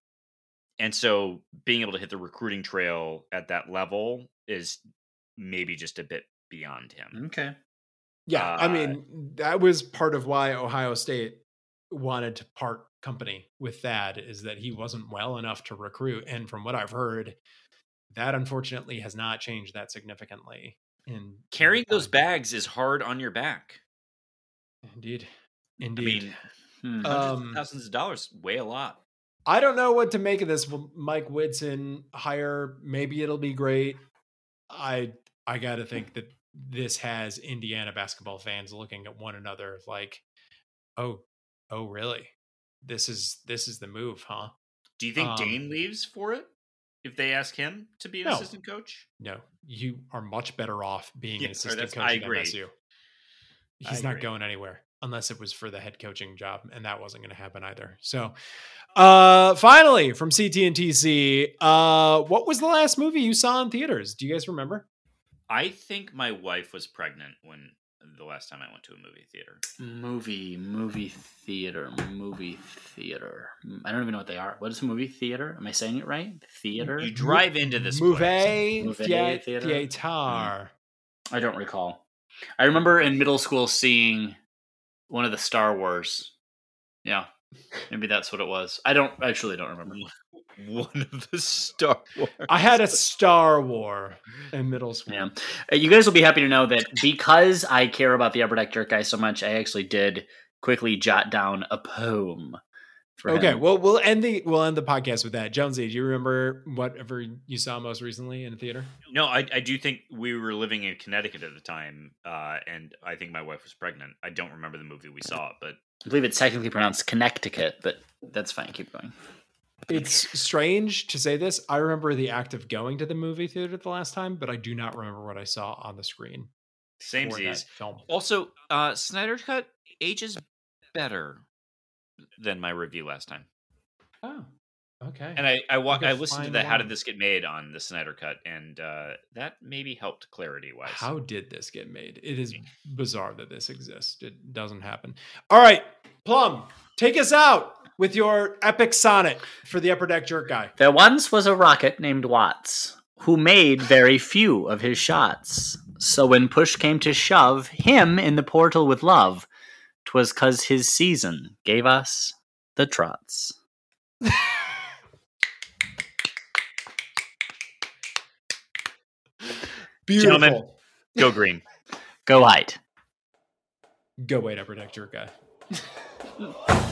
And so being able to hit the recruiting trail at that level is maybe just a bit beyond him. Okay. Yeah, I Uh, mean that was part of why Ohio State wanted to part company with Thad is that he wasn't well enough to recruit, and from what I've heard, that unfortunately has not changed that significantly. And Carrying in those bags is hard on your back. indeed, I indeed. mean, Hmm. Um, of thousands of dollars weigh a lot. I don't know what to make of this Mike Woodson hire. Maybe it'll be great. I I got to think that this has Indiana basketball fans looking at one another like, oh, oh, really? This is this is the move, huh? Do you think um, Dane leaves for it if they ask him to be an No. assistant coach? No, you are much better off being an assistant coach I at agree. MSU. I He's not agree. going anywhere unless it was for the head coaching job, and that wasn't going to happen either. So, uh, finally from CT and TC, uh, what was the last movie you saw in theaters? Do you guys remember? I think my wife was pregnant when the last time I went to a movie theater. Movie, movie theater, movie theater. I don't even know what they are. What is a movie theater? Am I saying it right? Theater? You drive into this movie place. Movie thea- theater? theater. I don't recall. I remember in middle school seeing one of the Star Wars. Yeah. Maybe that's what it was. I don't I truly don't remember. One of the Star Wars. I had a Star War in middle school. Yeah. Uh, You guys will be happy to know that because I care about the Upper Deck Jerk guy so much, I actually did quickly jot down a poem for Okay, him. well, we'll end the we'll end the podcast with that. Jonesy, do you remember whatever you saw most recently in a theater? No, I, I do think we were living in Connecticut at the time, uh, and I think my wife was pregnant. I don't remember the movie we saw, but I believe it's technically pronounced Connecticut, but that's fine. Keep going. It's strange to say this. I remember the act of going to the movie theater the last time, but I do not remember what I saw on the screen. same for that film. Also, uh, Snyder Cut ages better than my review last time. Oh, okay. And I I, wa- Like a I listened to fine the How Did. This Get Made on the Snyder Cut, and uh, that maybe helped clarity wise. How did this get made? It is bizarre that this exists. It doesn't happen. All right, Plum, take us out with your epic sonnet for the upper deck jerk guy. There once was a rocket named Watts who made very few of his shots. So when push came to shove him in the portal with love, 'twas 'cause his season gave us the trots. Beautiful. Gentlemen. Go green. Go white. Go wait, upper protect your guy.